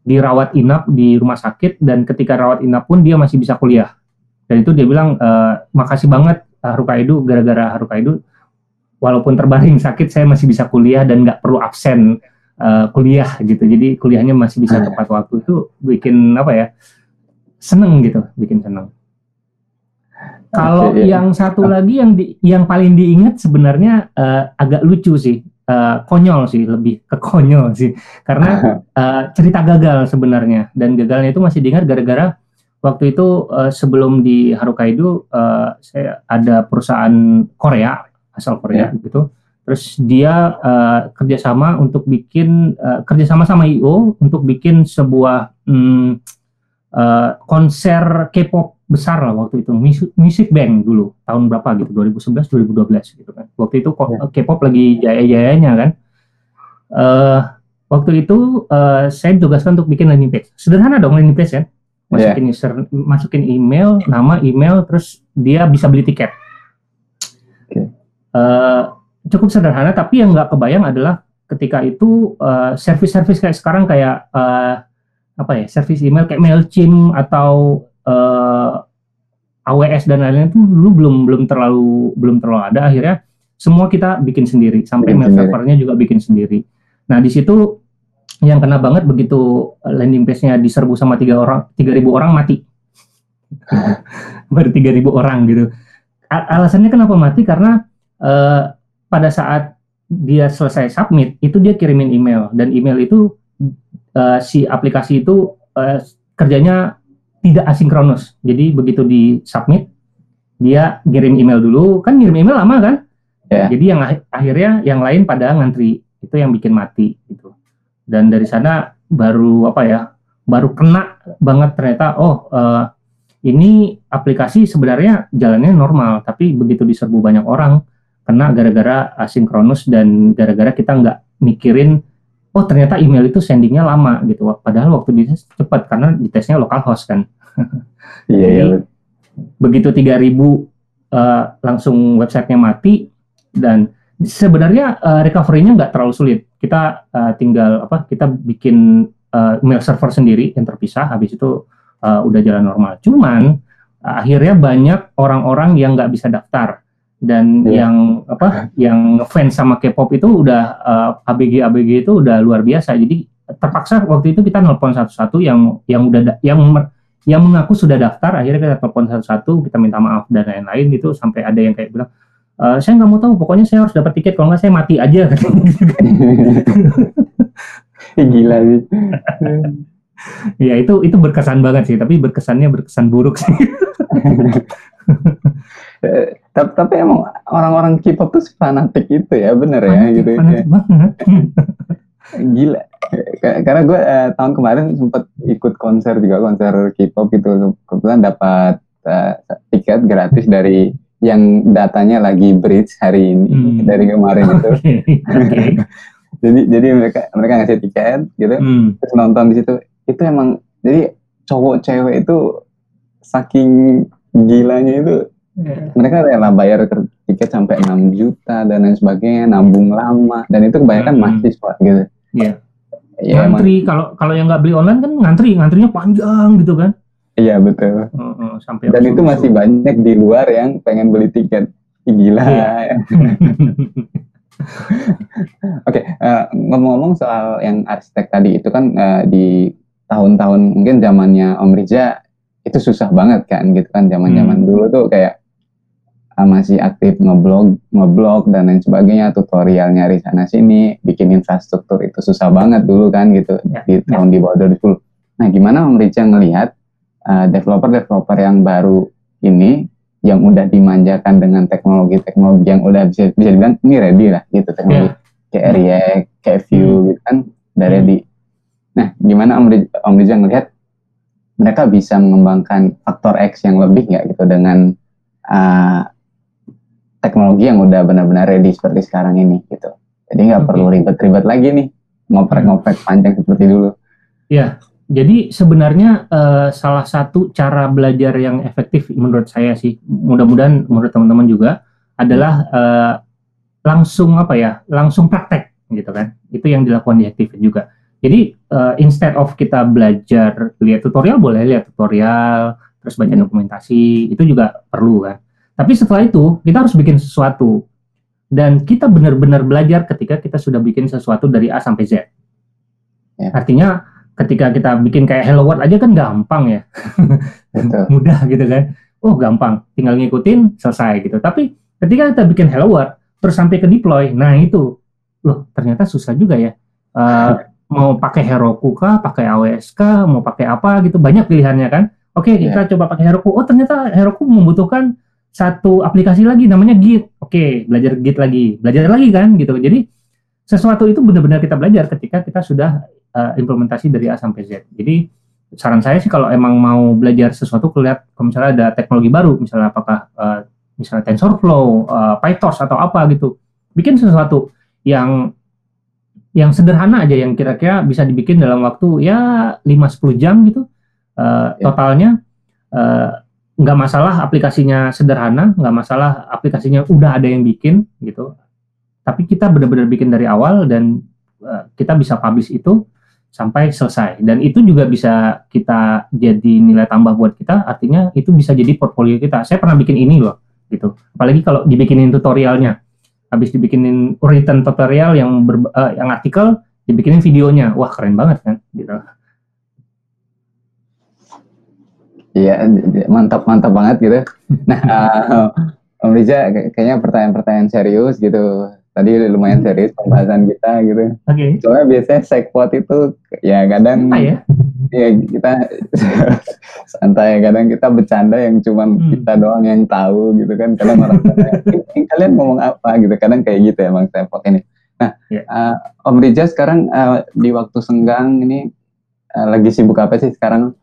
dirawat inap di rumah sakit dan ketika rawat inap pun dia masih bisa kuliah. Dan itu dia bilang eh, makasih banget Haruka Edu gara-gara Haruka Edu walaupun terbaring sakit saya masih bisa kuliah dan nggak perlu absen eh, kuliah gitu. Jadi kuliahnya masih bisa Ah. tepat waktu itu bikin apa ya? seneng gitu, bikin seneng. Kalau Oke, iya. yang satu lagi yang di, yang paling diingat sebenarnya eh, agak lucu sih, Eh, konyol sih, lebih ke konyol sih, karena eh, cerita gagal sebenarnya. Dan gagalnya itu masih diingat gara-gara waktu itu eh, sebelum di Harukaido eh, saya ada perusahaan Korea asal Korea gitu, terus dia eh, kerjasama untuk bikin eh, kerjasama sama IO untuk bikin sebuah hmm, eh, konser K-pop besar lah waktu itu. Music, Music Bank dulu tahun berapa gitu 2011 2012 gitu kan. Waktu itu kok K-pop lagi jaya-jayanya kan. Eh waktu itu eh, saya ditugaskan untuk bikin landing page. Sederhana dong landing page kan. Masukin user masukin email nama email terus dia bisa beli tiket. Oke. Eh, cukup sederhana tapi yang nggak kebayang adalah ketika itu eh, service-service kayak sekarang kayak eh, apa ya service email kayak Mailchimp atau eh, AWS dan lain-lain itu dulu belum belum terlalu belum terlalu ada. Akhirnya semua kita bikin sendiri sampai Bikin mail servernya juga bikin sendiri. Nah di situ yang kena banget begitu landing page-nya diserbu sama tiga orang tiga ribu orang mati. Baru tiga ribu orang gitu. Alasannya kenapa mati? Karena eh, pada saat dia selesai submit itu dia kirimin email. Dan email itu eh, si aplikasi itu uh, kerjanya tidak asinkronus. Jadi begitu di submit, dia kirim email dulu, kan ngirim email lama kan? Yeah. Jadi yang akhirnya yang lain pada ngantri, itu yang bikin mati gitu. Dan dari sana baru apa ya? Baru kena banget ternyata oh uh, ini aplikasi sebenarnya jalannya normal, tapi begitu diserbu banyak orang kena gara-gara asinkronus dan gara-gara kita nggak mikirin oh ternyata email itu sendingnya lama gitu. Padahal waktu dites cepat karena ditesnya localhost kan. Iya, iya. begitu 3000 uh, langsung websitenya mati dan sebenarnya uh, recovery-nya nggak terlalu sulit. Kita uh, tinggal apa kita bikin uh, email server sendiri yang terpisah habis itu uh, udah jalan normal. Cuman uh, akhirnya banyak orang-orang yang nggak bisa daftar dan yeah. yang apa yang fans sama K-pop itu udah uh, eh, ABG ABG itu udah luar biasa. Jadi terpaksa waktu itu kita nelpon satu-satu yang yang udah yang yang mengaku sudah daftar. Akhirnya kita telepon satu-satu kita minta maaf dan lain-lain itu sampai ada yang kayak bilang e, saya nggak mau tahu pokoknya saya harus dapat tiket. Kalau nggak saya mati aja. Gila sih. Ya itu itu berkesan banget sih. Tapi berkesannya berkesan buruk sih. Eh, tapi, tapi emang orang-orang K-pop tuh fanatik itu ya, bener ya gitu. ya. Fanatik banget. Gila. Karena gue eh, tahun kemarin sempat ikut konser juga konser K-pop gitu. Kebetulan dapat uh, tiket gratis dari yang datanya lagi bridge hari ini hmm. dari kemarin itu. Okay. jadi jadi mereka mereka ngasih tiket gitu, hmm. terus nonton di situ. Itu emang jadi cowok cewek itu saking gilanya itu Yeah. Mereka rela bayar tiket sampai 6 juta dan lain sebagainya, nabung lama dan itu kebanyakan hmm. mahasiswa gitu. Iya. Yeah. ngantri kalau kalau yang nggak beli online kan ngantri, ngantrinya panjang gitu kan. Iya betul. Uh, uh, sampai dan itu masih banyak di luar yang pengen beli tiket. Gila. Yeah. Oke, okay, uh, eh, ngomong-ngomong soal yang arsitek tadi itu kan uh, di tahun-tahun mungkin zamannya Om Riza itu susah banget kan gitu kan zaman-zaman hmm. dulu tuh kayak masih aktif ngeblog, ngeblog dan lain sebagainya, tutorial nyari sana sini, bikin infrastruktur itu susah banget dulu kan gitu ya, di ya. tahun di bawah 2010. Nah, gimana Om Rica ngelihat uh, developer-developer yang baru ini yang udah dimanjakan dengan teknologi-teknologi yang udah bisa bisa dibilang ini ready lah gitu teknologi yeah. kayak React, kayak Vue hmm. gitu kan udah hmm. ready. Nah, gimana Om Rica, Om ngelihat mereka bisa mengembangkan faktor X yang lebih nggak gitu dengan uh, teknologi yang udah benar-benar ready seperti sekarang ini gitu. Jadi nggak okay. perlu ribet-ribet lagi nih ngoprek-ngoprek panjang seperti dulu. Ya, jadi sebenarnya uh, salah satu cara belajar yang efektif menurut saya sih, mudah-mudahan menurut teman-teman juga adalah uh, langsung apa ya, langsung praktek gitu kan. Itu yang dilakukan di Active juga. Jadi uh, instead of kita belajar lihat tutorial boleh lihat tutorial, terus baca dokumentasi, itu juga perlu kan. Tapi setelah itu kita harus bikin sesuatu dan kita benar-benar belajar ketika kita sudah bikin sesuatu dari A sampai Z. Ya. Artinya ketika kita bikin kayak Hello World aja kan gampang ya, mudah gitu kan. Oh gampang, tinggal ngikutin selesai gitu. Tapi ketika kita bikin Hello World terus sampai ke deploy, nah itu loh ternyata susah juga ya. Uh, mau pakai Heroku kah, pakai AWS kah, mau pakai apa gitu banyak pilihannya kan. Oke okay, kita yeah. coba pakai Heroku. Oh ternyata Heroku membutuhkan satu aplikasi lagi namanya Git. Oke, belajar Git lagi, belajar lagi kan gitu. Jadi sesuatu itu benar-benar kita belajar ketika kita sudah uh, implementasi dari A sampai Z. Jadi saran saya sih kalau emang mau belajar sesuatu, lihat kalau misalnya ada teknologi baru, misalnya apakah uh, misalnya TensorFlow, uh, PyTorch atau apa gitu, bikin sesuatu yang yang sederhana aja yang kira-kira bisa dibikin dalam waktu ya 5-10 jam gitu uh, totalnya uh, nggak masalah aplikasinya sederhana, nggak masalah aplikasinya udah ada yang bikin gitu. Tapi kita benar-benar bikin dari awal dan uh, kita bisa publish itu sampai selesai. Dan itu juga bisa kita jadi nilai tambah buat kita. Artinya itu bisa jadi portfolio kita. Saya pernah bikin ini loh, gitu. Apalagi kalau dibikinin tutorialnya, habis dibikinin written tutorial yang ber, uh, yang artikel, dibikinin videonya, wah keren banget kan, gitu. Iya, mantap mantap banget gitu. Nah, uh, Om Riza kayaknya pertanyaan-pertanyaan serius gitu. tadi lumayan serius pembahasan kita gitu. Oke. Soalnya biasanya sekpot itu ya kadang Apa ya? ya kita santai kadang kita bercanda yang cuma Hmm. kita doang yang tahu gitu kan kadang orang tanya, "Ini- ini kalian ngomong apa gitu kadang kayak gitu emang sekpot ini. Nah, Ya. eh, Om Rija sekarang eh, di waktu senggang ini eh, lagi sibuk apa sih sekarang?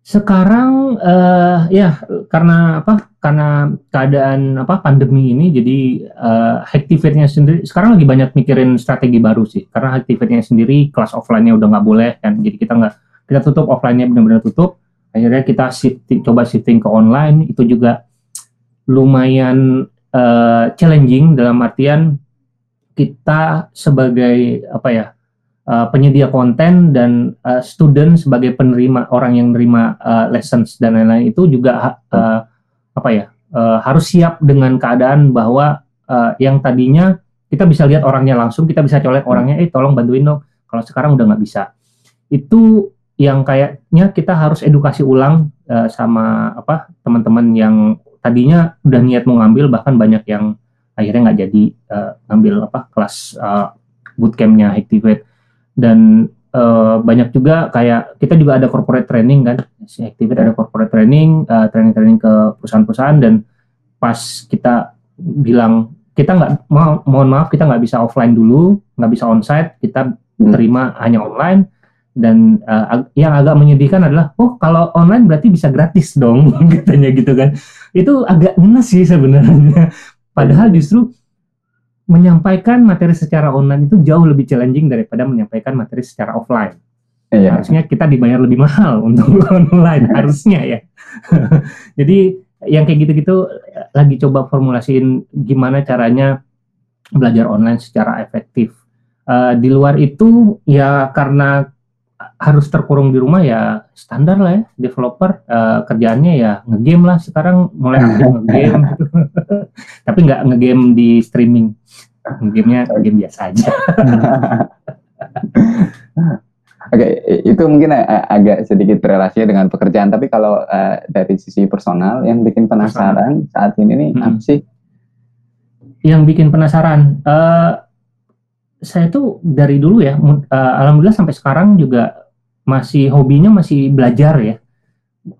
Sekarang eh ya karena apa? Karena keadaan apa pandemi ini jadi eh Hacktivate-nya sendiri sekarang lagi banyak mikirin strategi baru sih. Karena Hacktivate-nya sendiri kelas offline-nya udah nggak boleh kan. Jadi kita nggak kita tutup offline-nya benar-benar tutup. Akhirnya kita shifting, coba shifting ke online itu juga lumayan eh, challenging dalam artian kita sebagai apa ya uh, penyedia konten dan uh, student sebagai penerima orang yang menerima uh, lessons dan lain-lain itu juga uh, apa ya uh, harus siap dengan keadaan bahwa uh, yang tadinya kita bisa lihat orangnya langsung kita bisa colek orangnya eh tolong bantuin dong. Kalau sekarang udah nggak bisa. Itu yang kayaknya kita harus edukasi ulang uh, sama apa teman-teman yang tadinya udah niat mau ngambil bahkan banyak yang akhirnya nggak jadi uh, ngambil apa kelas uh, bootcampnya Activate dan eh, banyak juga kayak kita juga ada corporate training kan. Si Activate ada corporate training eh, training-training ke perusahaan-perusahaan dan pas kita bilang kita nggak mau mohon maaf kita nggak bisa offline dulu nggak bisa onsite kita Hmm. terima hanya online. Dan ag- yang agak menyedihkan adalah oh kalau online berarti bisa gratis dong katanya gitu kan. Itu agak ngenes sih sebenarnya. Padahal justru menyampaikan materi secara online itu jauh lebih challenging daripada menyampaikan materi secara offline. Iya. Harusnya kita dibayar lebih mahal untuk online, harusnya ya. Jadi yang kayak gitu-gitu lagi coba formulasiin gimana caranya belajar online secara efektif. Eh, di luar itu ya karena harus terkurung di rumah ya standar lah ya developer eh, kerjaannya ya ngegame lah sekarang mulai aktif ngegame gitu. tapi nggak ngegame di streaming gamenya game biasa aja. Oke, i- itu mungkin agak sedikit berrelasi dengan pekerjaan, tapi kalau eh, dari sisi personal yang bikin penasaran saat ini nih Mm-mm. apa sih? yang bikin penasaran eh saya tuh dari dulu ya eh, alhamdulillah sampai sekarang juga masih hobinya masih belajar ya.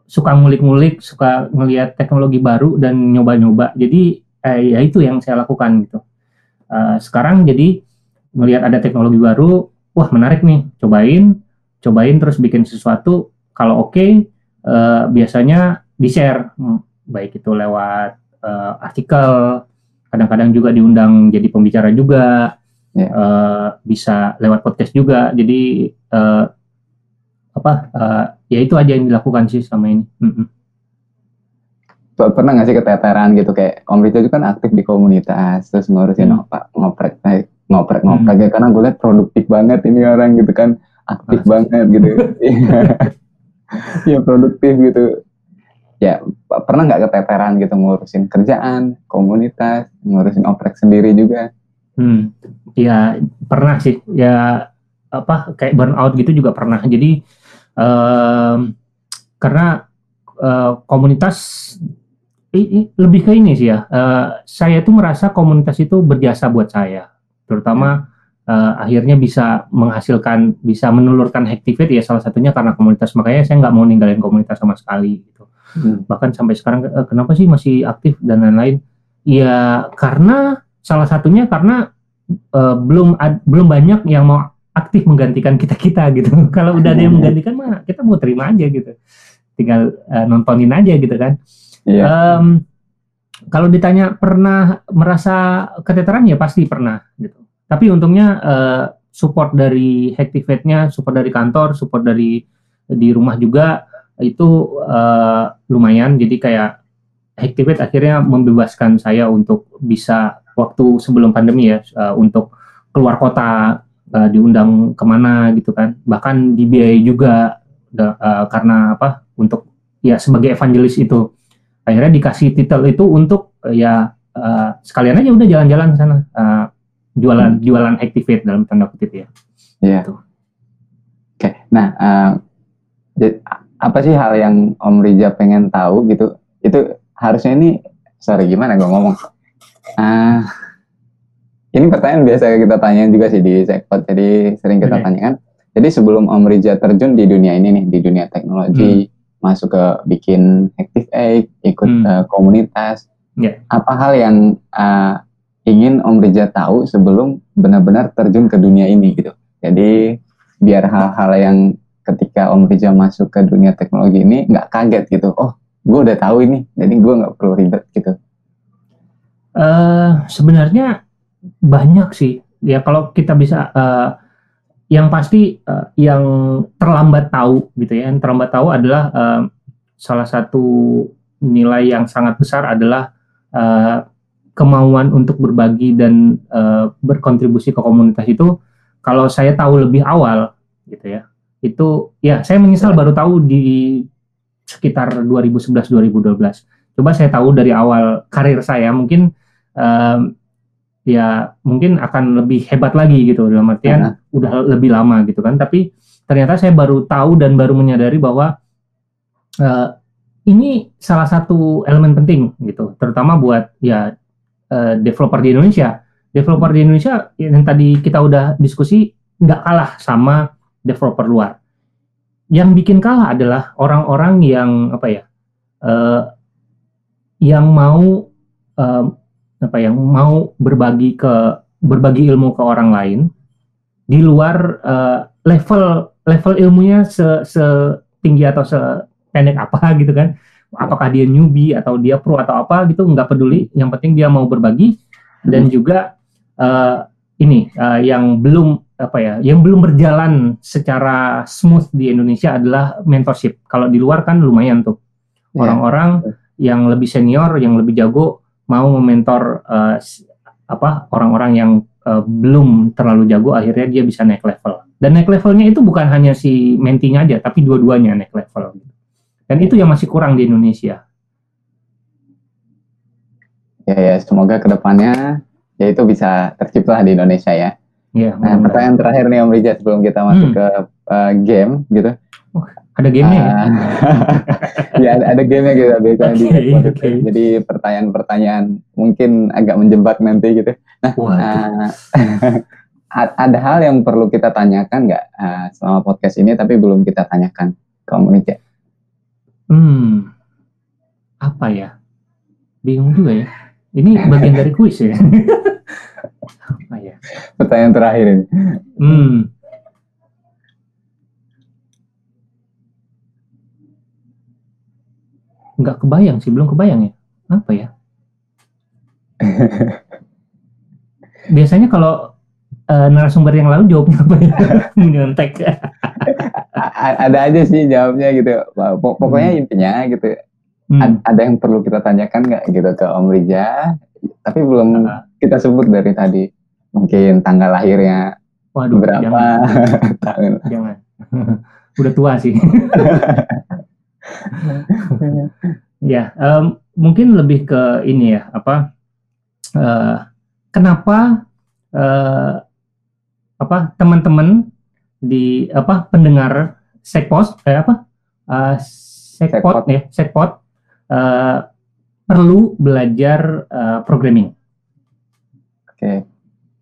Suka ngulik-ngulik suka ngelihat teknologi baru dan nyoba-nyoba. Jadi eh, ya itu yang saya lakukan gitu Eh, sekarang jadi melihat ada teknologi baru wah menarik nih. Cobain cobain terus bikin sesuatu. Kalau oke eh, biasanya di share baik itu lewat eh, artikel kadang-kadang juga diundang jadi pembicara juga. Ya. eh, bisa lewat podcast juga. Jadi eh, apa eh, ya itu aja yang dilakukan sih sama ini. Mm-mm. P- Pernah nggak sih keteteran gitu kayak Om Rico itu kan aktif di komunitas, terus ngurusin Hmm. ngoprek eh, ngoprek ngoprek ya karena gue liat produktif banget ini orang gitu kan aktif Makasih. banget gitu. Iya produktif gitu. Ya pernah nggak keteteran gitu ngurusin kerjaan, komunitas, ngurusin oprek sendiri juga. Hmm, ya pernah sih ya apa kayak burnout gitu juga pernah. Jadi em, karena eh, komunitas lebih ke ini sih ya. eh, saya tuh merasa komunitas itu berjasa buat saya, terutama eh, akhirnya bisa menghasilkan, bisa menelurkan Hacktivate ya salah satunya karena komunitas. Makanya saya nggak mau ninggalin komunitas sama sekali. Gitu Hmm. bahkan sampai sekarang eh, kenapa sih masih aktif dan lain-lain ya karena salah satunya karena eh, belum ad- belum banyak yang mau aktif menggantikan kita kita gitu kalau udah ada yang menggantikan mah kita mau terima aja gitu tinggal eh, nontonin aja gitu kan Iya. Em, kalau ditanya pernah merasa keteteran ya pasti pernah gitu. Tapi untungnya eh, support dari Hacktivate-nya support dari kantor support dari di rumah juga itu eh, lumayan. Jadi kayak Hacktivate akhirnya membebaskan saya untuk bisa waktu sebelum pandemi ya eh, untuk keluar kota eh, diundang ke mana gitu kan. Bahkan dibiayai juga eh, karena apa untuk ya sebagai evangelis itu akhirnya dikasih titel itu untuk eh, ya eh, sekalian aja udah jalan-jalan ke sana eh, jualan jualan Activate dalam tanda kutip ya Iya. Gitu. Oke, nah eh, jadi, apa sih hal yang Om Rija pengen tahu gitu? Itu harusnya ini, sorry gimana gue ngomong? Ah, ini pertanyaan biasa kita tanyain juga sih di Sekpot, jadi sering kita Oke. tanyakan. Jadi sebelum Om Rija terjun di dunia ini nih, di dunia teknologi, masuk ke bikin Active Egg, ikut Hmm. eh, komunitas, Ya. apa hal yang eh, ingin Om Rija tahu sebelum benar-benar terjun ke dunia ini gitu. Jadi biar hal-hal yang ketika Om Rija masuk ke dunia teknologi ini nggak kaget gitu. Oh, gue udah tahu ini, jadi gue nggak perlu ribet gitu. Eh, sebenarnya banyak sih. Ya kalau kita bisa eh, yang pasti eh, yang terlambat tahu gitu ya. Yang terlambat tahu adalah eh, salah satu nilai yang sangat besar adalah eh, kemauan untuk berbagi dan eh, berkontribusi ke komunitas itu. Kalau saya tahu lebih awal gitu ya, itu ya saya menyesal baru tahu di sekitar 2011-2012. Coba saya tahu dari awal karir saya mungkin em, ya mungkin akan lebih hebat lagi gitu dalam artian udah lebih lama gitu kan. Tapi ternyata saya baru tahu dan baru menyadari bahwa eh, ini salah satu elemen penting gitu terutama buat ya eh, developer di Indonesia. Developer di Indonesia yang tadi kita udah diskusi nggak kalah sama developer luar. Yang bikin kalah adalah orang-orang yang apa ya eh, yang mau em, apa yang mau berbagi ke berbagi ilmu ke orang lain di luar eh, level level ilmunya se setinggi atau sependek apa gitu kan. Apakah dia newbie atau dia pro atau apa gitu nggak peduli. Yang penting dia mau berbagi. Dan juga eh, ini eh, yang belum apa ya yang belum berjalan secara smooth di Indonesia adalah mentorship. Kalau di luar kan lumayan tuh. Ya. orang-orang yang lebih senior yang lebih jago mau mementor eh, s- apa orang-orang yang eh, belum terlalu jago akhirnya dia bisa naik level dan naik levelnya itu bukan hanya si mentinya aja tapi dua-duanya naik level dan itu yang masih kurang di Indonesia Ya, ya, semoga ke depannya ya itu bisa tercipta di Indonesia ya. ya Nah, pertanyaan terakhir nih Om Rija sebelum kita masuk Hmm. ke uh, game gitu. Ada gamenya ya Ah, ya ada, ada gamenya gitu biasanya di Oke, Xbox itu. oke. Jadi pertanyaan-pertanyaan mungkin agak menjebak nanti gitu. Nah, Waduh. ah, a- ada hal yang perlu kita tanyakan nggak ah, selama podcast ini tapi belum kita tanyakan ke hmm apa ya bingung juga ya ini bagian dari kuis ya apa ya Pertanyaan terakhir ini. Hmm. Nggak kebayang sih, belum kebayang ya. Apa ya? Biasanya kalau eh, narasumber yang lalu jawabnya apa ya? Menyontek. Ada aja sih jawabnya gitu. Pok- Pokoknya intinya gitu. Hmm. Ad- ada yang perlu kita tanyakan nggak gitu ke Om Rija? Tapi belum Ah, kita sebut dari tadi. Mungkin tanggal lahirnya waduh, berapa jangan, tahun. jangan. Udah tua sih. Ya, em, mungkin lebih ke ini ya, apa? eh, kenapa eh, apa teman-teman di apa pendengar sekpos kayak apa? Eh, sekpot Sekpot. ya, sekpot eh, perlu belajar eh, programming. Oke.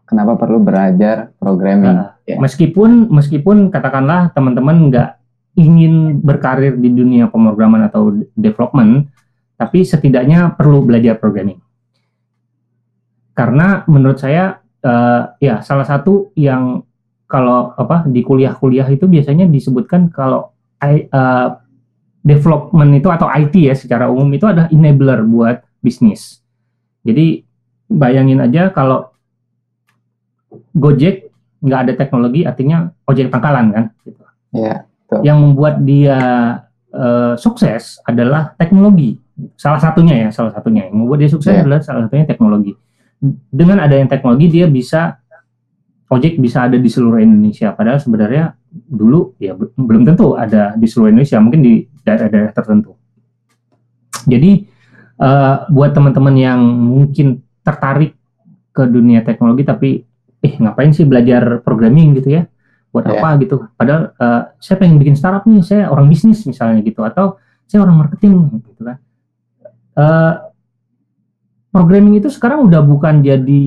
Kenapa perlu belajar programming? Eh, Ya. Meskipun meskipun katakanlah teman-teman nggak ingin berkarir di dunia pemrograman atau development, tapi setidaknya perlu belajar programming. Karena menurut saya eh, ya salah satu yang kalau apa di kuliah-kuliah itu biasanya disebutkan kalau I- eh, development itu atau IT ya secara umum itu adalah enabler buat bisnis. Jadi bayangin aja kalau Gojek nggak ada teknologi artinya ojek pangkalan kan gitu. Ya. yang membuat dia eh, sukses adalah teknologi. Salah satunya ya salah satunya. Yang membuat dia sukses Iya. adalah salah satunya teknologi. Dengan adanya teknologi dia bisa ojek bisa ada di seluruh Indonesia. Padahal sebenarnya dulu ya be- belum tentu ada di seluruh Indonesia. Mungkin di daerah-daerah tertentu. Jadi eh, buat teman-teman yang mungkin tertarik ke dunia teknologi tapi eh ngapain sih belajar programming? gitu ya buat Iya. apa gitu. Padahal eh, saya pengen bikin startup nih saya orang bisnis misalnya gitu atau saya orang marketing gitu kan. Eh, programming itu sekarang udah bukan jadi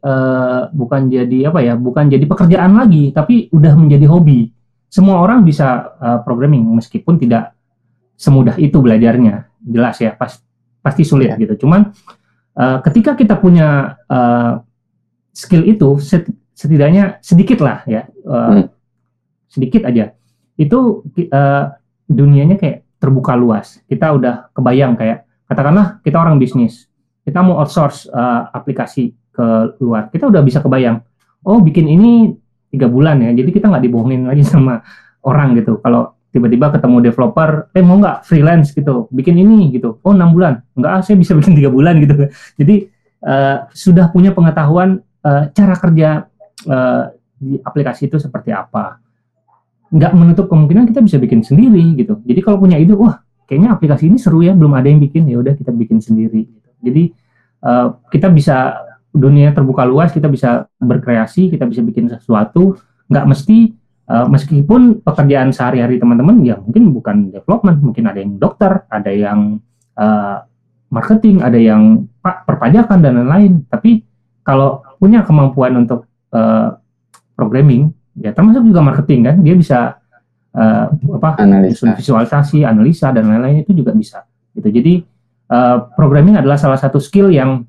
uh, bukan jadi apa ya bukan jadi pekerjaan lagi tapi udah menjadi hobi. Semua orang bisa uh, programming meskipun tidak semudah itu belajarnya. Jelas ya pas, pasti sulit ya. gitu. Cuman uh, ketika kita punya uh, skill itu setidaknya sedikit lah ya uh, hmm. sedikit aja itu uh, dunianya kayak terbuka luas kita udah kebayang kayak katakanlah kita orang bisnis kita mau outsource uh, aplikasi ke luar, kita udah bisa kebayang, oh bikin ini tiga bulan ya, jadi kita nggak dibohongin lagi sama orang gitu. Kalau tiba-tiba ketemu developer, eh mau nggak freelance gitu, bikin ini gitu, oh enam bulan, nggak ah, saya bisa bikin tiga bulan gitu. Jadi uh, sudah punya pengetahuan uh, cara kerja uh, di aplikasi itu seperti apa. Nggak menutup kemungkinan kita bisa bikin sendiri gitu. Jadi kalau punya ide, wah kayaknya aplikasi ini seru ya, belum ada yang bikin, ya udah kita bikin sendiri. Jadi uh, kita bisa dunia terbuka luas, kita bisa berkreasi, kita bisa bikin sesuatu, nggak mesti uh, meskipun pekerjaan sehari-hari teman-teman ya mungkin bukan development, mungkin ada yang dokter, ada yang uh, marketing, ada yang perpajakan dan lain-lain. Tapi kalau punya kemampuan untuk uh, programming, ya termasuk juga marketing kan, dia bisa uh, apa analisa. visualisasi, analisa dan lain-lain itu juga bisa. Gitu. Jadi uh, programming adalah salah satu skill yang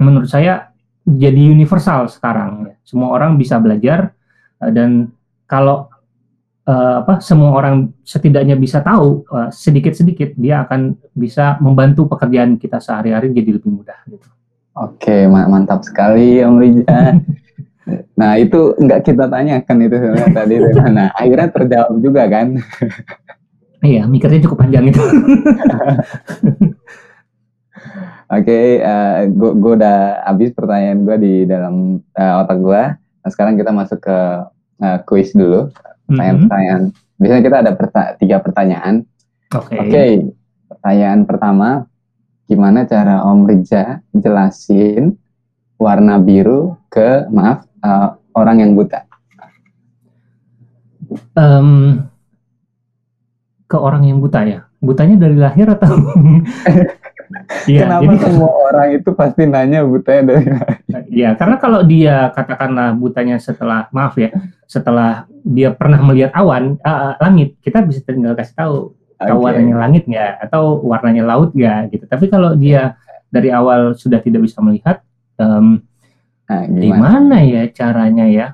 menurut saya jadi universal sekarang. Semua orang bisa belajar uh, dan kalau uh, apa semua orang setidaknya bisa tahu sedikit-sedikit dia akan bisa membantu pekerjaan kita sehari-hari jadi lebih mudah gitu. Oke, mantap sekali Om Rija. nah, itu nggak kita tanyakan itu sebenarnya tadi. Nah, akhirnya terjawab juga kan? Iya, mikirnya cukup panjang itu. Oke, okay, uh, gue udah habis pertanyaan gue di dalam uh, otak gue. Nah sekarang kita masuk ke uh, quiz dulu. Pertanyaan-pertanyaan. Mm-hmm. Biasanya kita ada perta- tiga pertanyaan. Oke. Okay. Okay, pertanyaan pertama, gimana cara Om Rija jelasin warna biru ke maaf uh, orang yang buta? Um, ke orang yang buta ya? Butanya dari lahir atau? Iya, Kenapa jadi, semua orang itu pasti nanya butanya dari Iya, karena kalau dia katakanlah butanya setelah maaf ya, setelah dia pernah melihat awan uh, langit, kita bisa tinggal kasih tahu okay. warnanya langit nggak atau warnanya laut nggak gitu. Tapi kalau dia dari awal sudah tidak bisa melihat, um, nah, gimana? gimana ya caranya ya?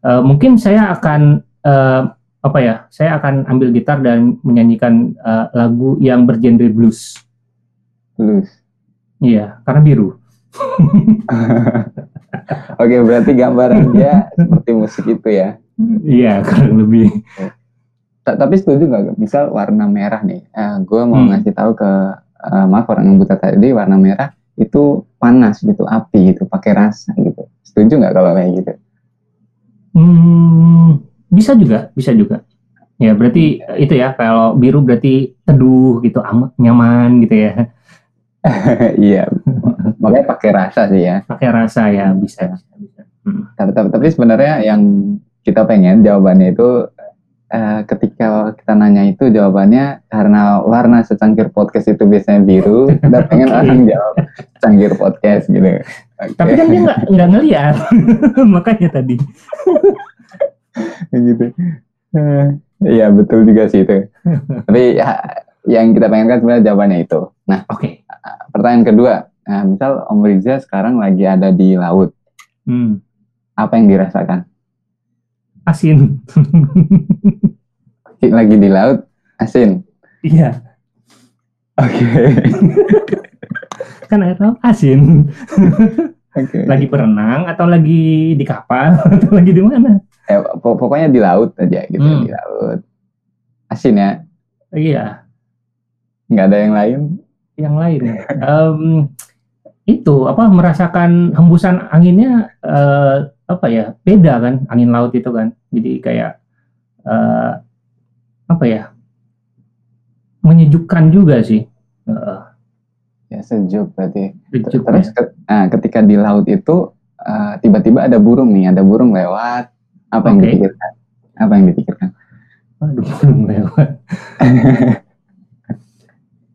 Uh, mungkin saya akan uh, apa ya? Saya akan ambil gitar dan menyanyikan uh, lagu yang bergenre blues Blues. Iya, karena biru. Oke, berarti gambaran dia seperti musik itu ya? Iya, kurang lebih. Tapi setuju nggak? Misal warna merah nih, uh, gue mau hmm. ngasih tahu ke uh, maaf orang yang buta tadi warna merah itu panas gitu, api gitu, pakai rasa gitu. Setuju nggak kalau kayak gitu? Hmm, bisa juga, bisa juga. Ya berarti itu ya kalau biru berarti teduh gitu, aman, nyaman gitu ya. iya, makanya pakai rasa sih ya. Pakai rasa ya bisa. bisa. Hmm. Tapi, tapi, tapi sebenarnya yang kita pengen jawabannya itu uh, ketika kita nanya itu jawabannya karena warna secangkir podcast itu biasanya biru, kita pengen orang jawab secangkir podcast gitu. Okay. Tapi kan dia nggak nggak ngeliat, makanya tadi. gitu. Iya betul juga sih itu. Tapi ya, yang kita pengen kan sebenarnya jawabannya itu. Nah, oke. Okay pertanyaan kedua, nah, misal Om Riza sekarang lagi ada di laut, hmm. apa yang dirasakan? Asin. lagi di laut, asin. Iya. Oke. Okay. kan air laut asin. okay. Lagi berenang atau lagi di kapal atau lagi di mana? Eh, pokoknya di laut aja gitu, hmm. di laut. Asin ya? Iya. Nggak ada yang lain? yang lain um, itu apa merasakan hembusan anginnya uh, apa ya beda kan angin laut itu kan. Jadi kayak uh, apa ya menyejukkan juga sih. Uh, ya sejuk berarti. Sejuk, terus ya? nah, ketika di laut itu tiba-tiba uh, ada burung nih ada burung lewat. Apa okay. yang dipikirkan? Apa yang dipikirkan? Aduh, burung lewat.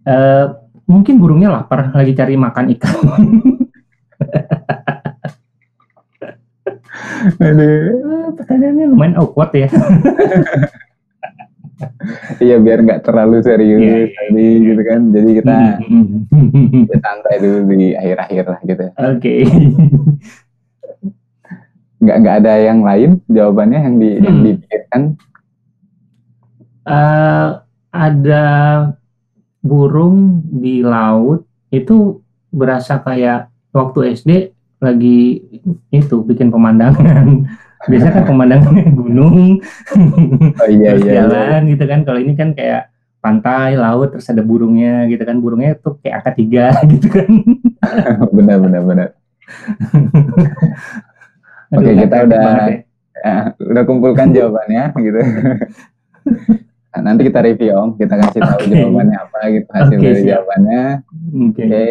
Uh, mungkin burungnya lapar lagi cari makan ikan Aduh. Eh, pertanyaannya lumayan awkward ya. Iya biar nggak terlalu serius Iya, iya, tadi gitu kan. Jadi kita Hmm. ya santai dulu di akhir-akhir lah gitu. Oke. Nggak nggak ada yang lain jawabannya yang di yang Hmm. dipikirkan. Eh, ada burung di laut itu berasa kayak waktu SD lagi itu bikin pemandangan. Biasanya kan pemandangannya gunung, Oh iya terus iya. iya. jalan gitu kan. Kalau ini kan kayak pantai, laut, terus ada burungnya gitu kan. Burungnya tuh kayak angka tiga gitu kan. benar benar benar. Aduh, Oke, kita udah- ya. Ya, udah kumpulkan jawabannya gitu. Nah, nanti kita review om, kita kasih tahu Oke. jawabannya apa gitu hasil Oke, dari siap. jawabannya. Oke. Oke.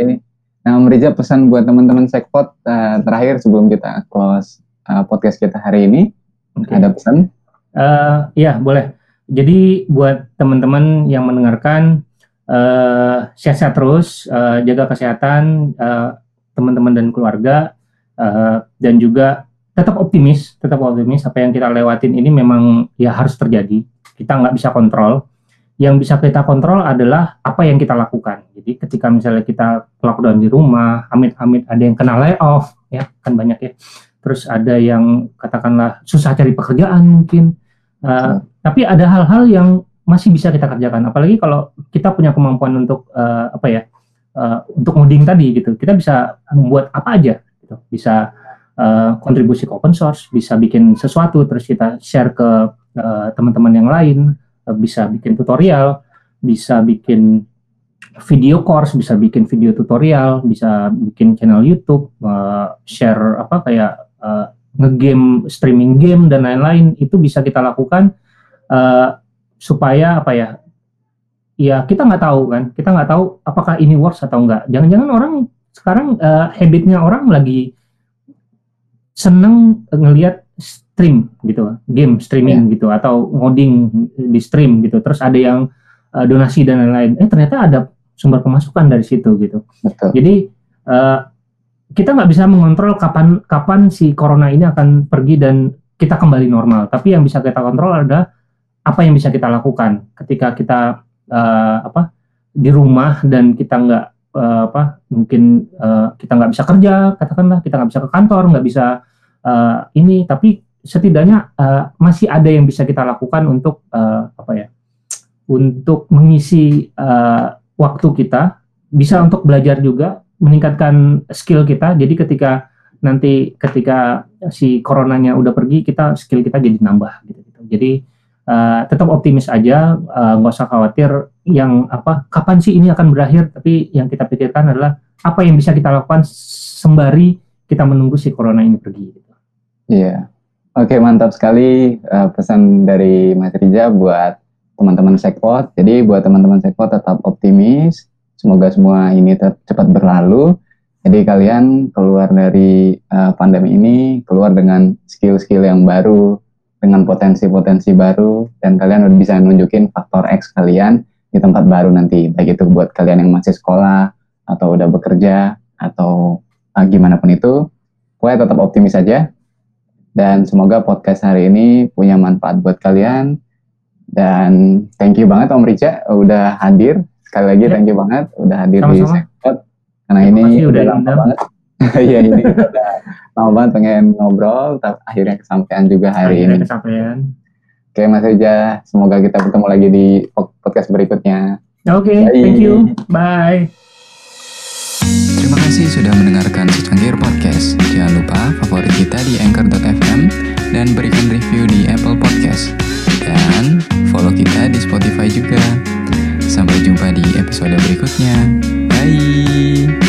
Nah, Om Riza pesan buat teman-teman Sekpot eh, terakhir sebelum kita close eh, podcast kita hari ini. Oke. Ada pesan? Eh, Iya, boleh. Jadi buat teman-teman yang mendengarkan, eh, sehat-sehat terus, eh, jaga kesehatan eh, teman-teman dan keluarga, eh, dan juga tetap optimis, tetap optimis. Apa yang kita lewatin ini memang ya harus terjadi. Kita nggak bisa kontrol. Yang bisa kita kontrol adalah apa yang kita lakukan. Jadi ketika misalnya kita lockdown di rumah, amit-amit ada yang kena layoff, ya kan banyak ya. Terus ada yang katakanlah susah cari pekerjaan mungkin. Uh, tapi ada hal-hal yang masih bisa kita kerjakan. Apalagi kalau kita punya kemampuan untuk uh, apa ya, uh, untuk ngoding tadi gitu. Kita bisa membuat apa aja. Gitu. Bisa uh, kontribusi ke open source, bisa bikin sesuatu terus kita share ke uh, teman-teman yang lain, bisa bikin tutorial, bisa bikin video course, bisa bikin video tutorial, bisa bikin channel YouTube, uh, share apa kayak uh, ngegame, streaming game dan lain-lain itu bisa kita lakukan uh, supaya apa ya? Ya kita nggak tahu kan, kita nggak tahu apakah ini works atau enggak. Jangan-jangan orang sekarang uh, habitnya orang lagi seneng ngelihat stream gitu, game streaming gitu atau ngoding di stream gitu. Terus ada yang uh, donasi dan lain-lain. Eh ternyata ada sumber pemasukan dari situ gitu. Betul. Jadi eh, kita nggak bisa mengontrol kapan kapan si corona ini akan pergi dan kita kembali normal. Tapi yang bisa kita kontrol adalah apa yang bisa kita lakukan ketika kita eh, apa di rumah dan kita nggak apa mungkin eh, kita nggak bisa kerja katakanlah kita nggak bisa ke kantor nggak bisa eh, ini tapi setidaknya eh, masih ada yang bisa kita lakukan untuk eh, apa ya untuk mengisi eh, waktu kita bisa untuk belajar juga meningkatkan skill kita jadi ketika nanti ketika si coronanya udah pergi kita skill kita jadi nambah gitu, gitu. jadi uh, tetap optimis aja uh, nggak usah khawatir yang apa kapan sih ini akan berakhir tapi yang kita pikirkan adalah apa yang bisa kita lakukan sembari kita menunggu si corona ini pergi gitu. Iya. Oke, mantap sekali eh, pesan dari Mas Riza buat teman-teman Sekpot. Jadi buat teman-teman Sekpot tetap optimis. Semoga semua ini cepat berlalu. Jadi kalian keluar dari eh, pandemi ini, keluar dengan skill-skill yang baru, dengan potensi-potensi baru, dan kalian udah bisa nunjukin faktor X kalian di tempat baru nanti. Baik itu buat kalian yang masih sekolah, atau udah bekerja, atau eh, gimana pun itu. Pokoknya tetap optimis saja. Dan semoga podcast hari ini punya manfaat buat kalian. Dan thank you banget Om Rica udah hadir. Sekali lagi Ya. thank you banget udah hadir di Sama-sama. Sekpot. Karena Terima ini udah lama diundang. banget. Iya ini udah lama banget pengen ngobrol, tapi akhirnya kesampaian juga hari Akhirnya ini. kesampaian. Oke Mas Riza, semoga kita bertemu lagi di podcast berikutnya. Oke, Bye. thank you. Bye. Terima kasih sudah mendengarkan Secangkir Podcast. Jangan lupa favorit kita di Anchor.fm dan berikan review di Apple Podcast. Dan follow kita di Spotify juga. Sampai jumpa di episode berikutnya. Bye.